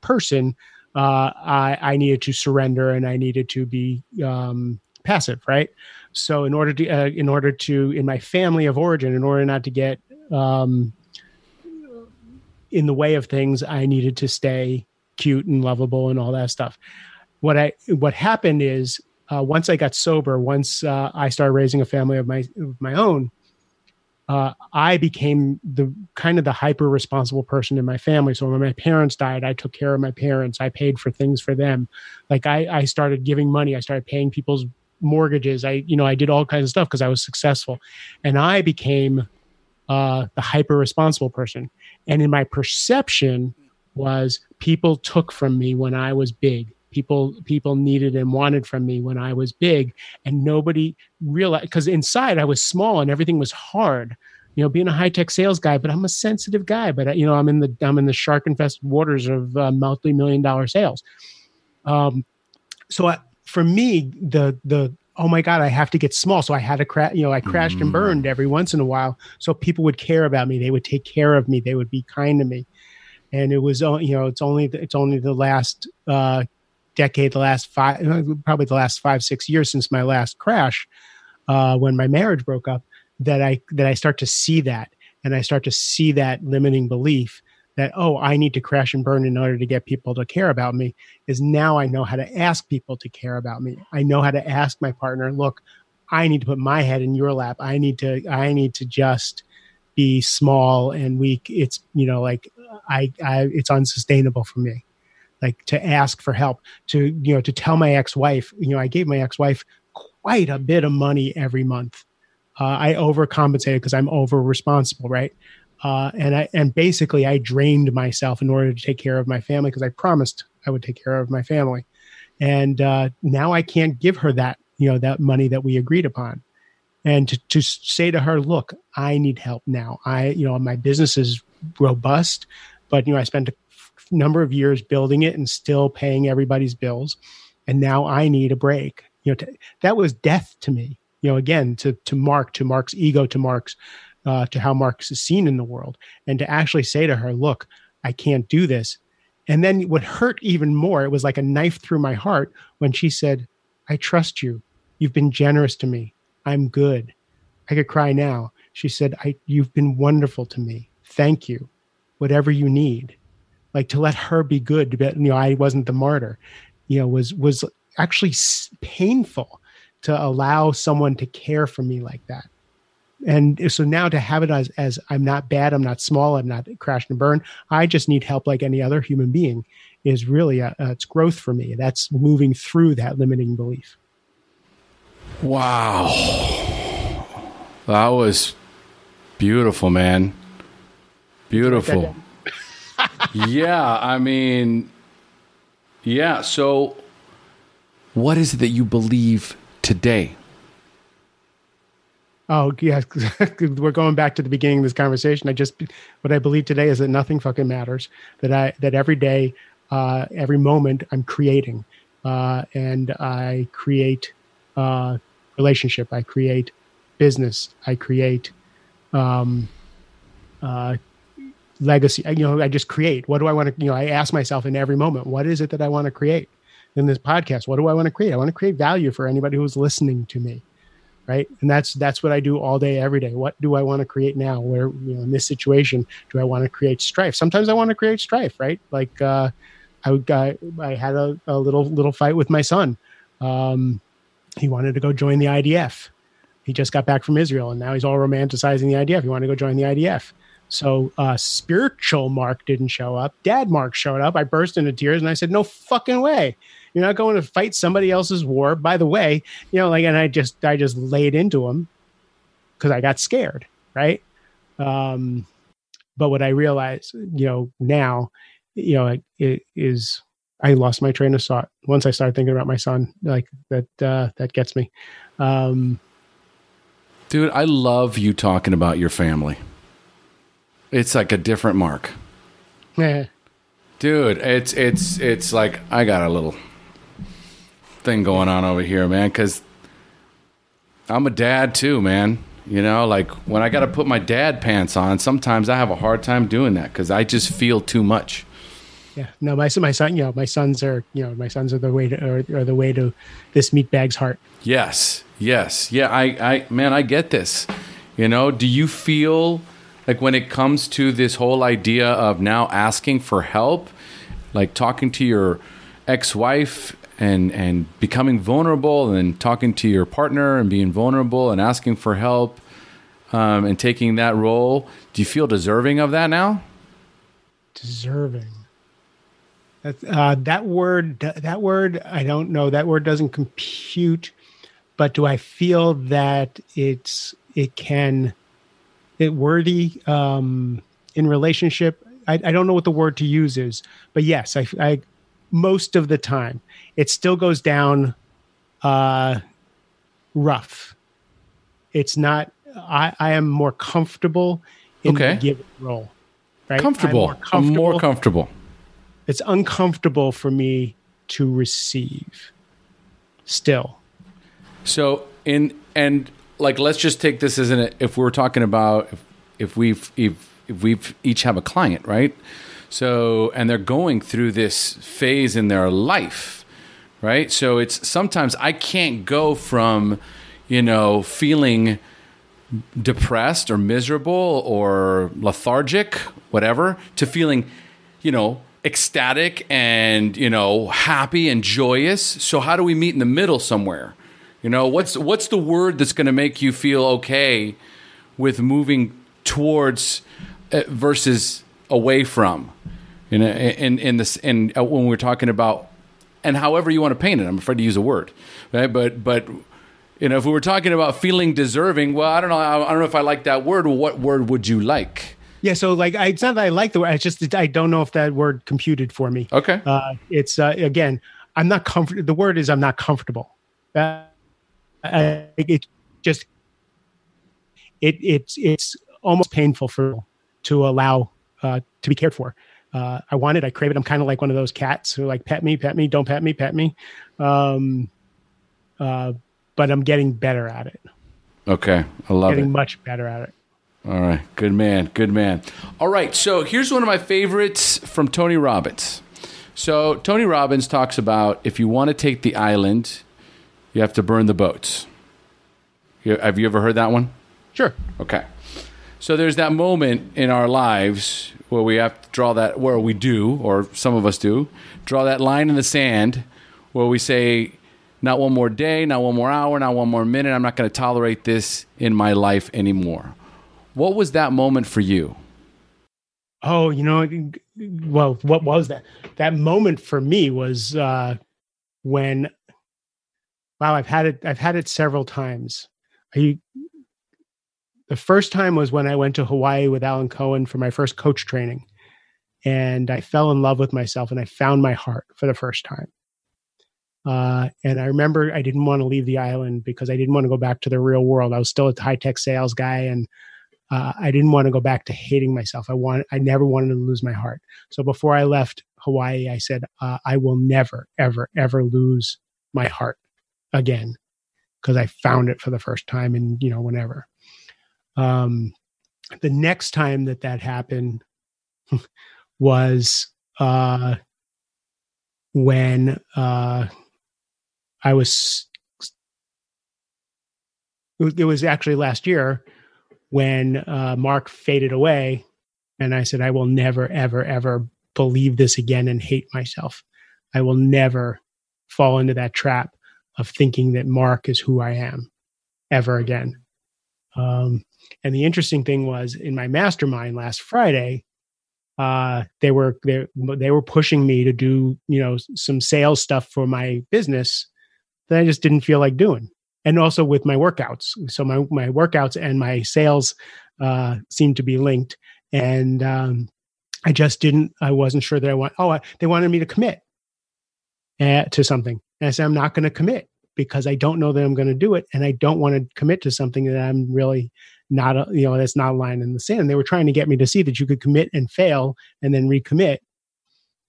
person, uh, I, I needed to surrender and I needed to be um, passive, right? So in order to uh, in order to in my family of origin, in order not to get um, in the way of things, I needed to stay cute and lovable and all that stuff. What I what happened is uh, once I got sober, once uh, I started raising a family of my of my own, uh, I became the kind of the hyper responsible person in my family. So when my parents died, I took care of my parents. I paid for things for them. Like I, I started giving money. I started paying people's mortgages. I, you know, I did all kinds of stuff because I was successful, and I became uh, the hyper responsible person. And in my perception was people took from me when I was big. People people needed and wanted from me when I was big, and nobody realized because inside I was small and everything was hard. You know, being a high tech sales guy, but I'm a sensitive guy. But you know, I'm in the I'm in the shark infested waters of uh, multi million dollar sales. Um, so I, for me, the the oh my god, I have to get small. So I had to crash. You know, I crashed and Mm. burned every once in a while, so people would care about me. They would take care of me. They would be kind to me. And it was, you know, it's only it's only the last uh, decade, the last five, probably the last five six years since my last crash, uh, when my marriage broke up, that I that I start to see that, and I start to see that limiting belief that oh, I need to crash and burn in order to get people to care about me. Is now I know how to ask people to care about me. I know how to ask my partner, look, I need to put my head in your lap. I need to I need to just be small and weak. It's you know like I, I it's unsustainable for me. Like to ask for help, to you know, to tell my ex-wife, you know, I gave my ex-wife quite a bit of money every month. Uh, I overcompensated because I'm over responsible, right? Uh, and I and basically I drained myself in order to take care of my family because I promised I would take care of my family, and uh, now I can't give her that you know that money that we agreed upon, and to to say to her, look, I need help now. I you know my business is robust, but you know I spent a number of years building it and still paying everybody's bills, and now I need a break. You know to, that was death to me. You know again to to Mark to Mark's ego to Mark's uh, to how Mark's is seen in the world, and to actually say to her, "Look, I can't do this." And then what hurt even more, it was like a knife through my heart when she said, "I trust you. You've been generous to me. I'm good." I could cry now. She said, "I you've been wonderful to me. Thank you. Whatever you need." Like to let her be good, but you know, I wasn't the martyr. You know, was was actually painful to allow someone to care for me like that and so now to have it as as I'm not bad, I'm not small, I'm not crashed and burned. I just need help like any other human being is really a, a, it's growth for me. That's moving through that limiting belief. Wow. That was beautiful, man. Beautiful. [LAUGHS] yeah, I mean, yeah. So, what is it that you believe today? Oh yeah, [LAUGHS] we're going back to the beginning of this conversation. I just what I believe today is that nothing fucking matters. That I that every day, uh, every moment, I'm creating, uh, and I create uh, relationship. I create business. I create um, uh, legacy. You know, I just create. What do I want to? You know, I ask myself in every moment, what is it that I want to create in this podcast? What do I want to create? I want to create value for anybody who's listening to me right and that's that's what i do all day every day what do i want to create now where you know in this situation do i want to create strife sometimes i want to create strife right like uh i would I, had a, a little little fight with my son um he wanted to go join the idf he just got back from israel and now he's all romanticizing the idf he wanted to go join the idf so uh spiritual mark didn't show up. Dad mark showed up. I burst into tears and i said no fucking way. You're not going to fight somebody else's war by the way. You know like and i just i just laid into him because i got scared right? Um but what i realize you know now you know it, it is i lost my train of thought once i started thinking about my son like that uh that gets me. Um Dude, I love you talking about your family. It's like a different mark. eh, Dude, it's it's it's like I got a little thing going on over here, man, cuz I'm a dad too, man. You know, like when I got to put my dad pants on, sometimes I have a hard time doing that cuz I just feel too much. yeah no my son my son you know my sons are you know my sons are the way to are, are the way to this meatbag's heart Yes, yes, yeah. I, I, man, I get this. You know, do you feel like when it comes to this whole idea of now asking for help, like talking to your ex-wife and and becoming vulnerable, and talking to your partner and being vulnerable and asking for help, um, and taking that role, do you feel deserving of that now? deserving that, uh, that word that word i don't know that word doesn't compute but do i feel that it's it can it worthy um in relationship. I, I don't know what the word to use is but yes I, I most of the time it still goes down uh rough. It's not i i am more comfortable in Okay. the given role right? Comfortable, more I'm more comfortable. Comfortable. it's uncomfortable for me to receive still. So in and like let's just take this as an if we're talking about if, if we've if, if we've each have a client, right? So and they're going through this phase in their life, right? So it's sometimes I can't go from, you know, feeling depressed or miserable or lethargic, whatever, to feeling, you know, ecstatic and, you know, happy and joyous. So how do we meet in the middle somewhere? You know, what's what's the word that's going to make you feel okay with moving towards uh, versus away from? You know, in in this and uh, when we're talking about and however you want to paint it, I'm afraid to use a word, right? But but you know, if we were talking about feeling deserving, well, I don't know. I don't know if I like that word. What word would you like? Yeah, so like, I, it's not that I like the word. It's just I don't know if that word computed for me. Okay. Uh, it's uh, again, I'm not comfortable. The word is I'm not comfortable. Uh, I, it just it it's it's almost painful for to allow uh, to be cared for. Uh, I want it. I crave it. I'm kind of like one of those cats who like pet me, pet me, don't pet me, pet me. Um, uh, but I'm getting better at it. Okay, I love getting it. much better at it. All right, good man, good man. All right, so here's one of my favorites from Tony Robbins. So Tony Robbins talks about if you want to take the island, you have to burn the boats. You, have you ever heard that one? Sure. Okay. So there's that moment in our lives where we have to draw that, where we do, or some of us do, draw that line in the sand where we say, not one more day, not one more hour, not one more minute. I'm not going to tolerate this in my life anymore. What was that moment for you? Oh, you know, well, what was that? That moment for me was uh, when, wow, I've had it. I've had it several times. I, the first time was when I went to Hawaii with Alan Cohen for my first coach training, and I fell in love with myself, and I found my heart for the first time. Uh, and I remember I didn't want to leave the island because I didn't want to go back to the real world. I was still a high tech sales guy, and uh, I didn't want to go back to hating myself. I want I never wanted to lose my heart. So before I left Hawaii, I said uh, I will never, ever, ever lose my heart again because I found it for the first time, and you know whenever. Um, the next time that that happened [LAUGHS] was uh, when uh, I was it was actually last year when uh, Mark faded away, and I said, I will never, ever, ever believe this again and hate myself. I will never fall into that trap of thinking that Mark is who I am ever again. Um, and the interesting thing was in my mastermind last Friday, uh, they were they, they were pushing me to do you know some sales stuff for my business that I just didn't feel like doing. And also with my workouts. So my, my workouts and my sales uh, seem to be linked. And um, I just didn't, I wasn't sure that I want, oh, I, they wanted me to commit uh, to something. And I said, I'm not going to commit because I don't know that I'm going to do it. And I don't want to commit to something that I'm really not, a, you know, that's not a line in the sand. They were trying to get me to see that you could commit and fail and then recommit.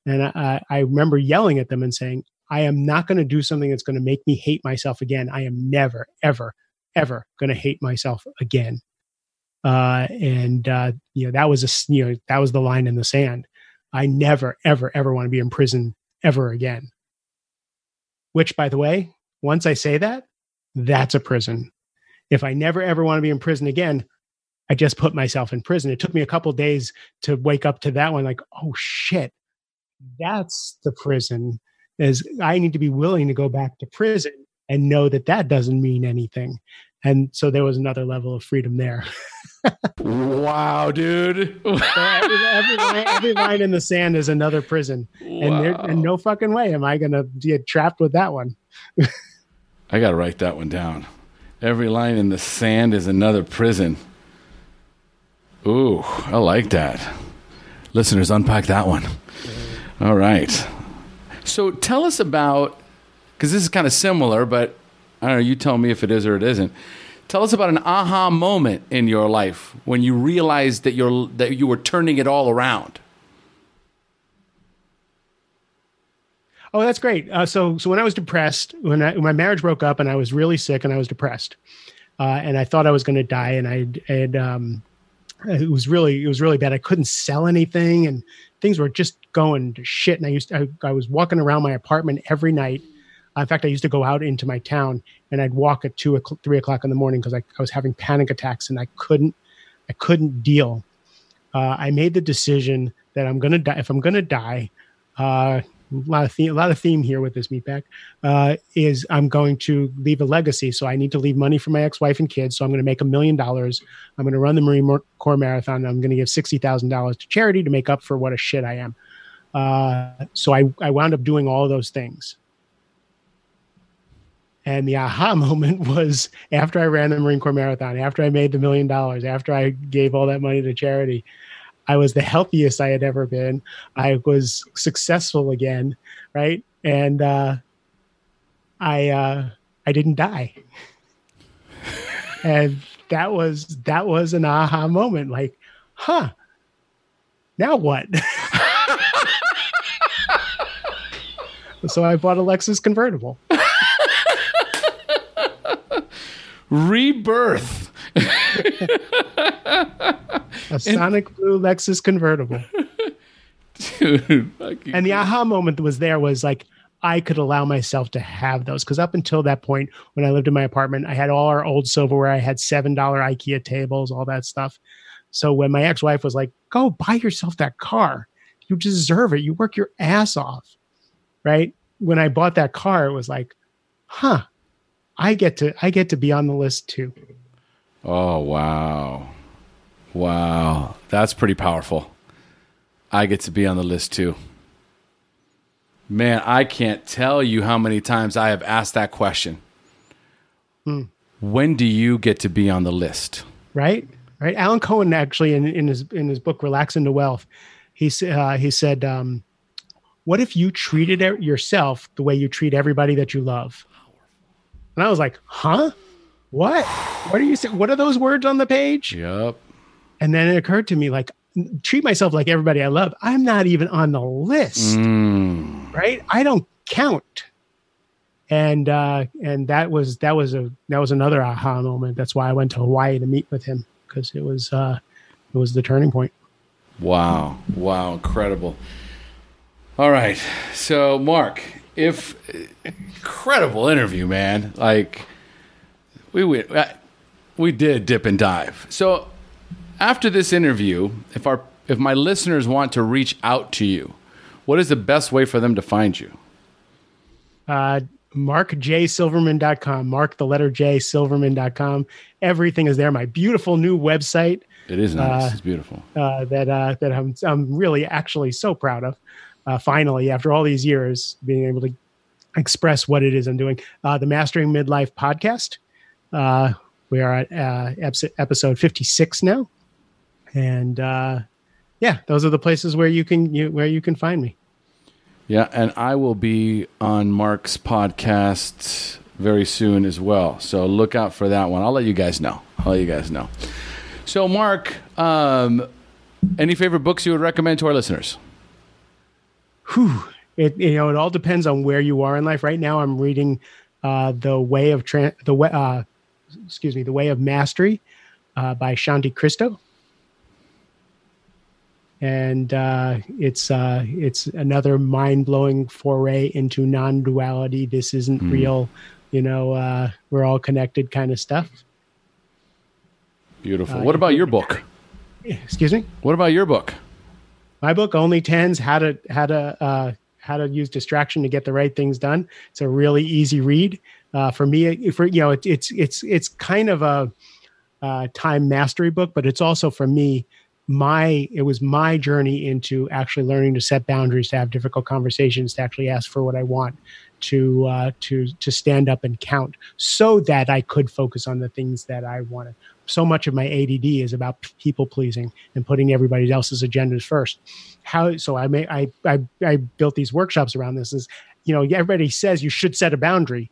And I, I remember yelling at them and saying, I am not going to do something that's going to make me hate myself again. I am never, ever, ever going to hate myself again. Uh, and uh, you know that was a you know that was the line in the sand. I never, ever, ever want to be in prison ever again. Which, by the way, once I say that, that's a prison. If I never ever want to be in prison again, I just put myself in prison. It took me a couple days to wake up to that one. Like, oh shit, that's the prison is I need to be willing to go back to prison and know that that doesn't mean anything. And so there was another level of freedom there. [LAUGHS] wow, dude! so every, every, line, every, line, in the sand is another prison, wow. and, there, and no fucking way am I going to get trapped with that one. I got to write that one down. Every line in the sand is another prison. Ooh, I like that. Listeners, unpack that one. All right. So tell us about, because this is kind of similar, but I don't know, you tell me if it is or it isn't. Tell us about an aha moment in your life when you realized that you're that you were turning it all around. Oh, that's great. Uh, so, so when I was depressed, when, I, when my marriage broke up, and I was really sick, and I was depressed, uh, and I thought I was going to die, and I had, um, it was really, it was really bad. I couldn't sell anything, and things were just going to shit. And I used, to, I, I was walking around my apartment every night. In fact, I used to go out into my town, and I'd walk at two, three o'clock in the morning because I, I was having panic attacks, and I couldn't, I couldn't deal. Uh, I made the decision that I'm to die. If I'm to die, uh, a lot of theme, a lot of theme here with this meatbag uh, is I'm going to leave a legacy. So I need to leave money for my ex-wife and kids. So I'm going to make a million dollars. I'm going to run the Marine Corps Marathon. I'm going to give sixty thousand dollars to charity to make up for what a shit I am. Uh, so I I wound up doing all those things. And the aha [LAUGHS] moment was after I ran the Marine Corps Marathon, after I made the million dollars, after I gave all that money to charity. I was the healthiest I had ever been. I was successful again, right? And uh, I uh, I didn't die, [LAUGHS] and that was that was an aha moment. Like, huh? Now what? [LAUGHS] so I bought a Lexus convertible. Rebirth. [LAUGHS] a Sonic Blue Lexus convertible. Dude, and the aha moment was there was like I could allow myself to have those because up until that point, when I lived in my apartment, I had all our old silverware. I had seven dollar IKEA tables, all that stuff. So when my ex wife was like, "Go buy yourself that car, you deserve it. You work your ass off," right? When I bought that car, it was like, "Huh, I get to I get to be on the list too." Oh wow. Wow, that's pretty powerful. I get to be on the list too. Man, I can't tell you how many times I have asked that question. Hmm. When do you get to be on the list? Right, right. Alan Cohen actually in, in his in his book Relax into Wealth, he uh, he said, um, "What if you treated yourself the way you treat everybody that you love?" And I was like, "Huh? What? What are you saying? What are those words on the page?" Yep. And then it occurred to me like treat myself like everybody I love. I'm not even on the list. Mm. Right? I don't count. And uh and that was that was a that was another aha moment. That's why I went to Hawaii to meet with him because it was uh it was the turning point. Wow. Wow, incredible. All right. So, Mark, if incredible interview, man. Like we we we did dip and dive. So, after this interview, if our if my listeners want to reach out to you, what is the best way for them to find you? Uh, markjsilverman.com. Mark the letter J silverman.com. Everything is there. My beautiful new website. It is nice. Uh, it's beautiful. Uh, that uh, that I'm I'm really actually so proud of. Uh, finally, after all these years, being able to express what it is I'm doing. Uh, the Mastering Midlife podcast. Uh, we are at uh, episode 56 now and uh, yeah, those are the places where you can you, where you can find me. Yeah, and I will be on Mark's podcast very soon as well. So look out for that one. I'll let you guys know. I'll let you guys know. So, Mark, um, any favorite books you would recommend to our listeners? Whew. It you know it all depends on where you are in life. Right now, I'm reading uh, the way of Tra- the way uh, excuse me the way of mastery uh, by Shanti Christo and uh, it's uh, it's another mind blowing foray into non duality. This isn't mm. real, you know. Uh, we're all connected, kind of stuff. Beautiful. What about your book? Excuse me. What about your book? My book only tens how to how to uh, how to use distraction to get the right things done. It's a really easy read uh, for me. For you know, it, it's it's it's kind of a uh, time mastery book, but it's also for me my it was my journey into actually learning to set boundaries to have difficult conversations to actually ask for what i want to uh, to to stand up and count so that i could focus on the things that i wanted so much of my ADD is about people pleasing and putting everybody else's agendas first. How so i may I, I i built these workshops around this is you know everybody says you should set a boundary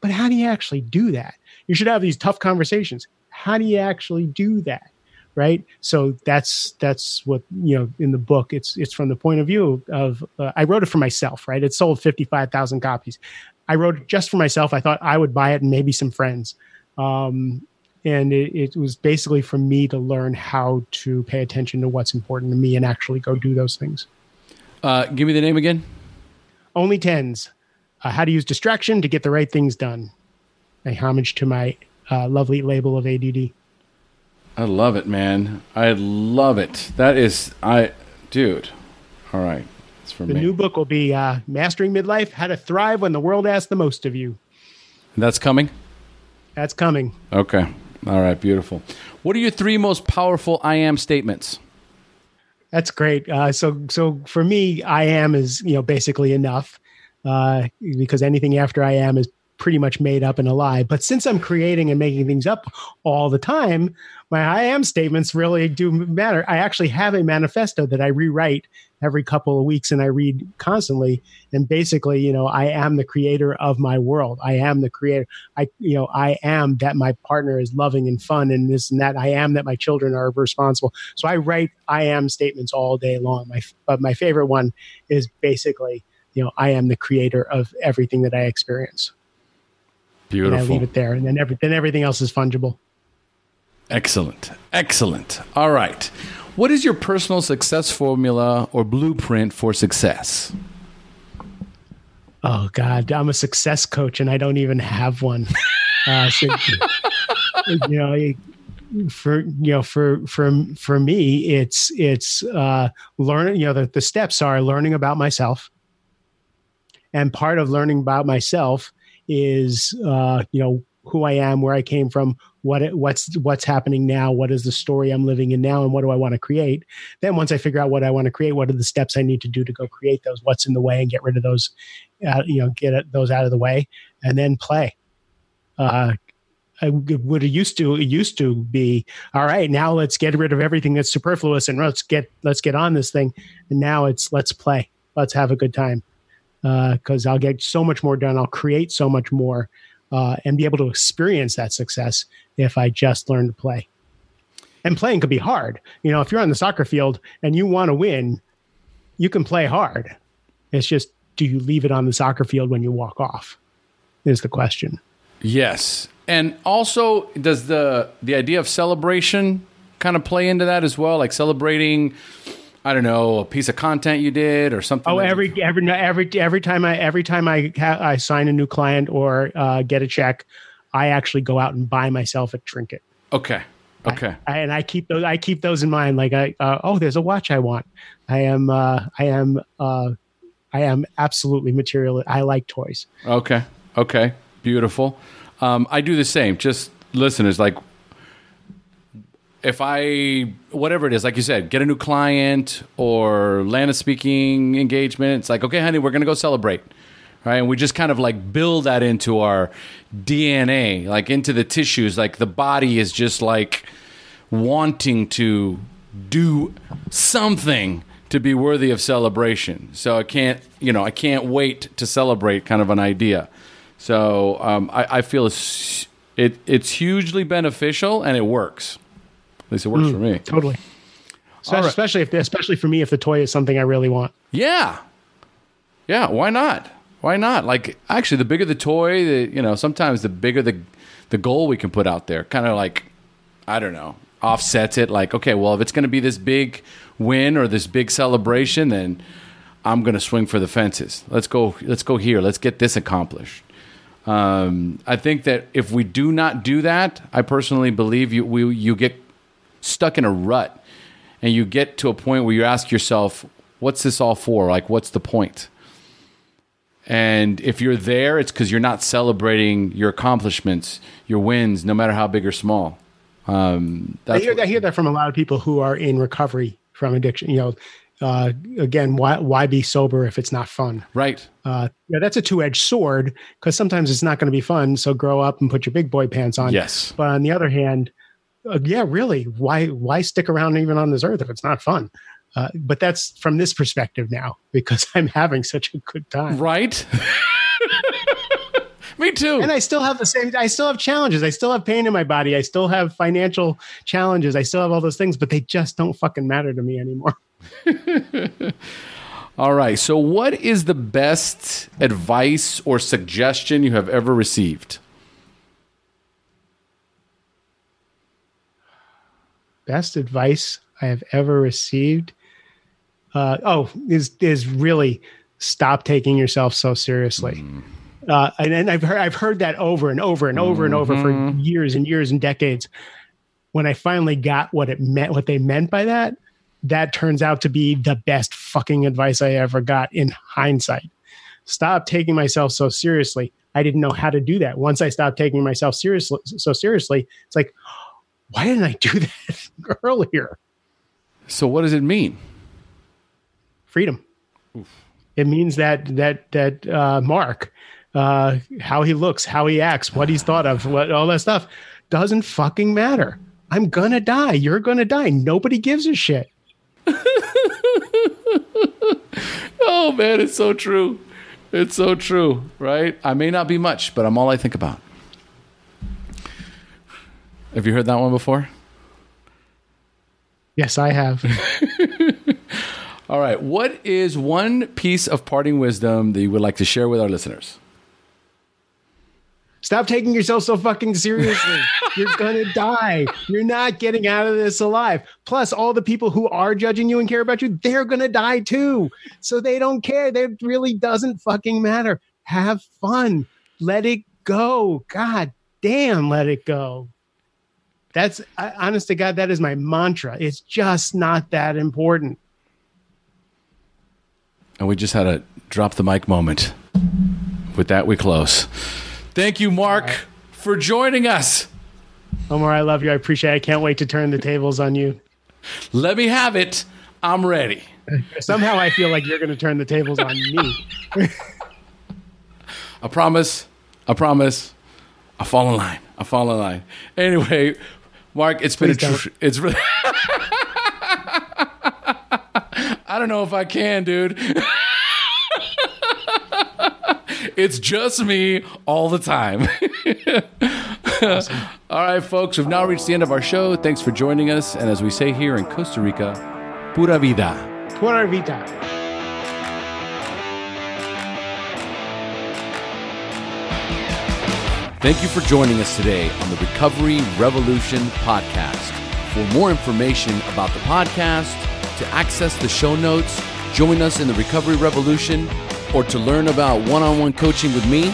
but how do you actually do that? You should have these tough conversations. How do you actually do that? Right? So that's that's what you know in the book it's it's from the point of view of uh, i wrote it for myself right? It sold 55000 copies. I wrote it just for myself. I thought i would buy it and maybe some friends. Um, and it, it was basically for me to learn how to pay attention to what's important to me and actually go do those things Uh, give me the name again. only tens uh, how to use distraction to get the right things done a homage to my uh, lovely label of ADD I love it, man. I love it. That is, I, dude. All right, it's for me. the me. new book will be uh, mastering midlife how to thrive when the world asks the most of you That's coming. that's coming Okay. All right. Beautiful. What are your three most powerful I am statements? That's great. Uh, so, so for me, I am is you know basically enough uh, because anything after I am is pretty much made up and a lie. But since I'm creating and making things up all the time, my I am statements really do matter. I actually have a manifesto that I rewrite every couple of weeks and I read constantly. And basically, you know, I am the creator of my world. I am the creator. I, you know, I am that my partner is loving and fun and this and that. I am that my children are responsible. So I write I am statements all day long. My, but my favorite one is basically, you know, I am the creator of everything that I experience. And I Beautiful. leave it there. And then, every, then everything else is fungible. Excellent. Excellent. All right. What is your personal success formula or blueprint for success? Oh God, I'm a success coach and I don't even have one. Uh, so, [LAUGHS] you know, for you know, for for for me, it's it's uh, learning. You know, the, the steps are learning about myself, and part of learning about myself is uh, you know who I am, where I came from, what it, what's what's happening now, what is the story I'm living in now, and what do I want to create. Then once I figure out what I want to create, what are the steps I need to do to go create those? What's in the way, and get rid of those, uh, you know, get those out of the way, and then play. Uh, I would have used to it used to be all right. Now let's get rid of everything that's superfluous and let's get let's get on this thing. And now it's let's play, let's have a good time because I'll get so much more done. I'll create so much more uh, and be able to experience that success if I just learn to play. And playing could be hard. You know, if you're on the soccer field and you want to win, you can play hard. It's just, do you leave it on the soccer field when you walk off? Is the question. Yes. And also, does the the idea of celebration kind of play into that as well? Like celebrating, I don't know, a piece of content you did or something. Oh, every every every every time I every time I ha- I sign a new client or uh, get a check, I actually go out and buy myself a trinket. Okay. Okay. I, and I keep those. I keep those in mind. Like I, uh, oh, there's a watch I want. I am, uh, I am, uh, I am absolutely material. I like toys. Okay. Okay. Beautiful. Um, I do the same. Just listeners, like, if I, whatever it is, like you said, get a new client or land a speaking engagement, it's like, okay, honey, we're to go celebrate. Right. And we just kind of like build that into our DNA, like into the tissues. Like the body is just like wanting to do something to be worthy of celebration. So I can't, you know, I can't wait to celebrate kind of an idea. So um, I, I feel it's, it, it's hugely beneficial and it works. At least it works for me. Totally. So, right. Especially if, especially for me, if the toy is something I really want. Yeah. Yeah. Why not? Why not? Like, actually, the bigger the toy, the you know, sometimes the bigger the the goal we can put out there. Kind of like, I don't know, offsets it. Like, okay, well, if it's going to be this big win or this big celebration, then I'm going to swing for the fences. Let's go. Let's go here. Let's get this accomplished. Um, I think that if we do not do that, I personally believe you we, you get stuck in a rut, and you get to a point where you ask yourself, "What's this all for? Like, what's the point?" And if you're there, it's because you're not celebrating your accomplishments, your wins, no matter how big or small. Um, I hear, what- I hear that from a lot of people who are in recovery from addiction. You know, uh, again, why why be sober if it's not fun? right. Uh, yeah, that's a two edged sword because sometimes it's not going to be fun. So grow up and put your big boy pants on. Yes. But on the other hand, uh, yeah, really, why why stick around even on this earth if it's not fun? Uh, but that's from this perspective now [LAUGHS] because I'm having such a good time. Right. [LAUGHS] Me too. And I still have the same. I still have challenges. I still have pain in my body. I still have financial challenges. I still have all those things, but they just don't fucking matter to me anymore. [LAUGHS] All right. So, what is the best advice or suggestion you have ever received? Best advice I have ever received. Uh, oh, is is really stop taking yourself so seriously. Mm. Uh, and, and, I've heard I've heard that over and over and over mm-hmm. and over for mm-hmm. years and years and decades. When I finally got what it meant, what they meant by that, that turns out to be the best fucking advice I ever got in hindsight. Stop taking myself so seriously. I didn't know how to do that. Once I stopped taking myself seriously, so seriously, it's like, why didn't I do [LAUGHS] that earlier? So, what does it mean? Freedom. Oof. It means that that that uh, Mark, uh, how he looks, how he acts, what he's thought of, what all that stuff doesn't fucking matter. I'm gonna die. You're gonna die. Nobody gives a shit. [LAUGHS] oh man, it's so true. It's so true, right? I may not be much, but I'm all I think about. Have you heard that one before? Yes, I have. [LAUGHS] all right. What is one piece of parting wisdom that you would like to share with our listeners? Stop taking yourself so fucking seriously. [LAUGHS] You're gonna die. You're not getting out of this alive. Plus, all the people who are judging you and care about you, they're gonna die too. So they don't care. It really doesn't fucking matter. Have fun. Let it go. God damn, let it go. That's I, honest to God, that is my mantra. It's just not that important. And we just had a drop the mic moment. With that, we close. Thank you, Mark, right. for joining us. Omar, I love you. I appreciate it. I can't wait to turn the tables on you. Let me have it. I'm ready. [LAUGHS] Somehow I feel like you're going to turn the tables on me. [LAUGHS] I promise. I promise. I fall in line. I fall in line. Anyway, Mark, it's Please been a tr- it's really [LAUGHS] I don't know if I can, dude. [LAUGHS] It's just me all the time. awesome. [LAUGHS] All right, folks, we've now reached the end of our show. Thanks for joining us. And as we say here in Costa Rica, pura vida. Pura vida. Thank you for joining us today on the Recovery Revolution podcast. For more information about the podcast, to access the show notes, join us in the Recovery Revolution, or to learn about one on one coaching with me,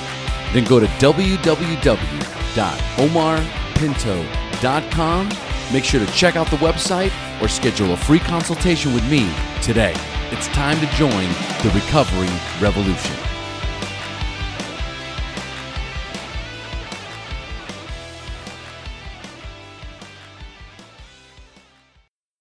then go to www.omarpinto.com. Make sure to check out the website or schedule a free consultation with me today. It's time to join the recovery revolution.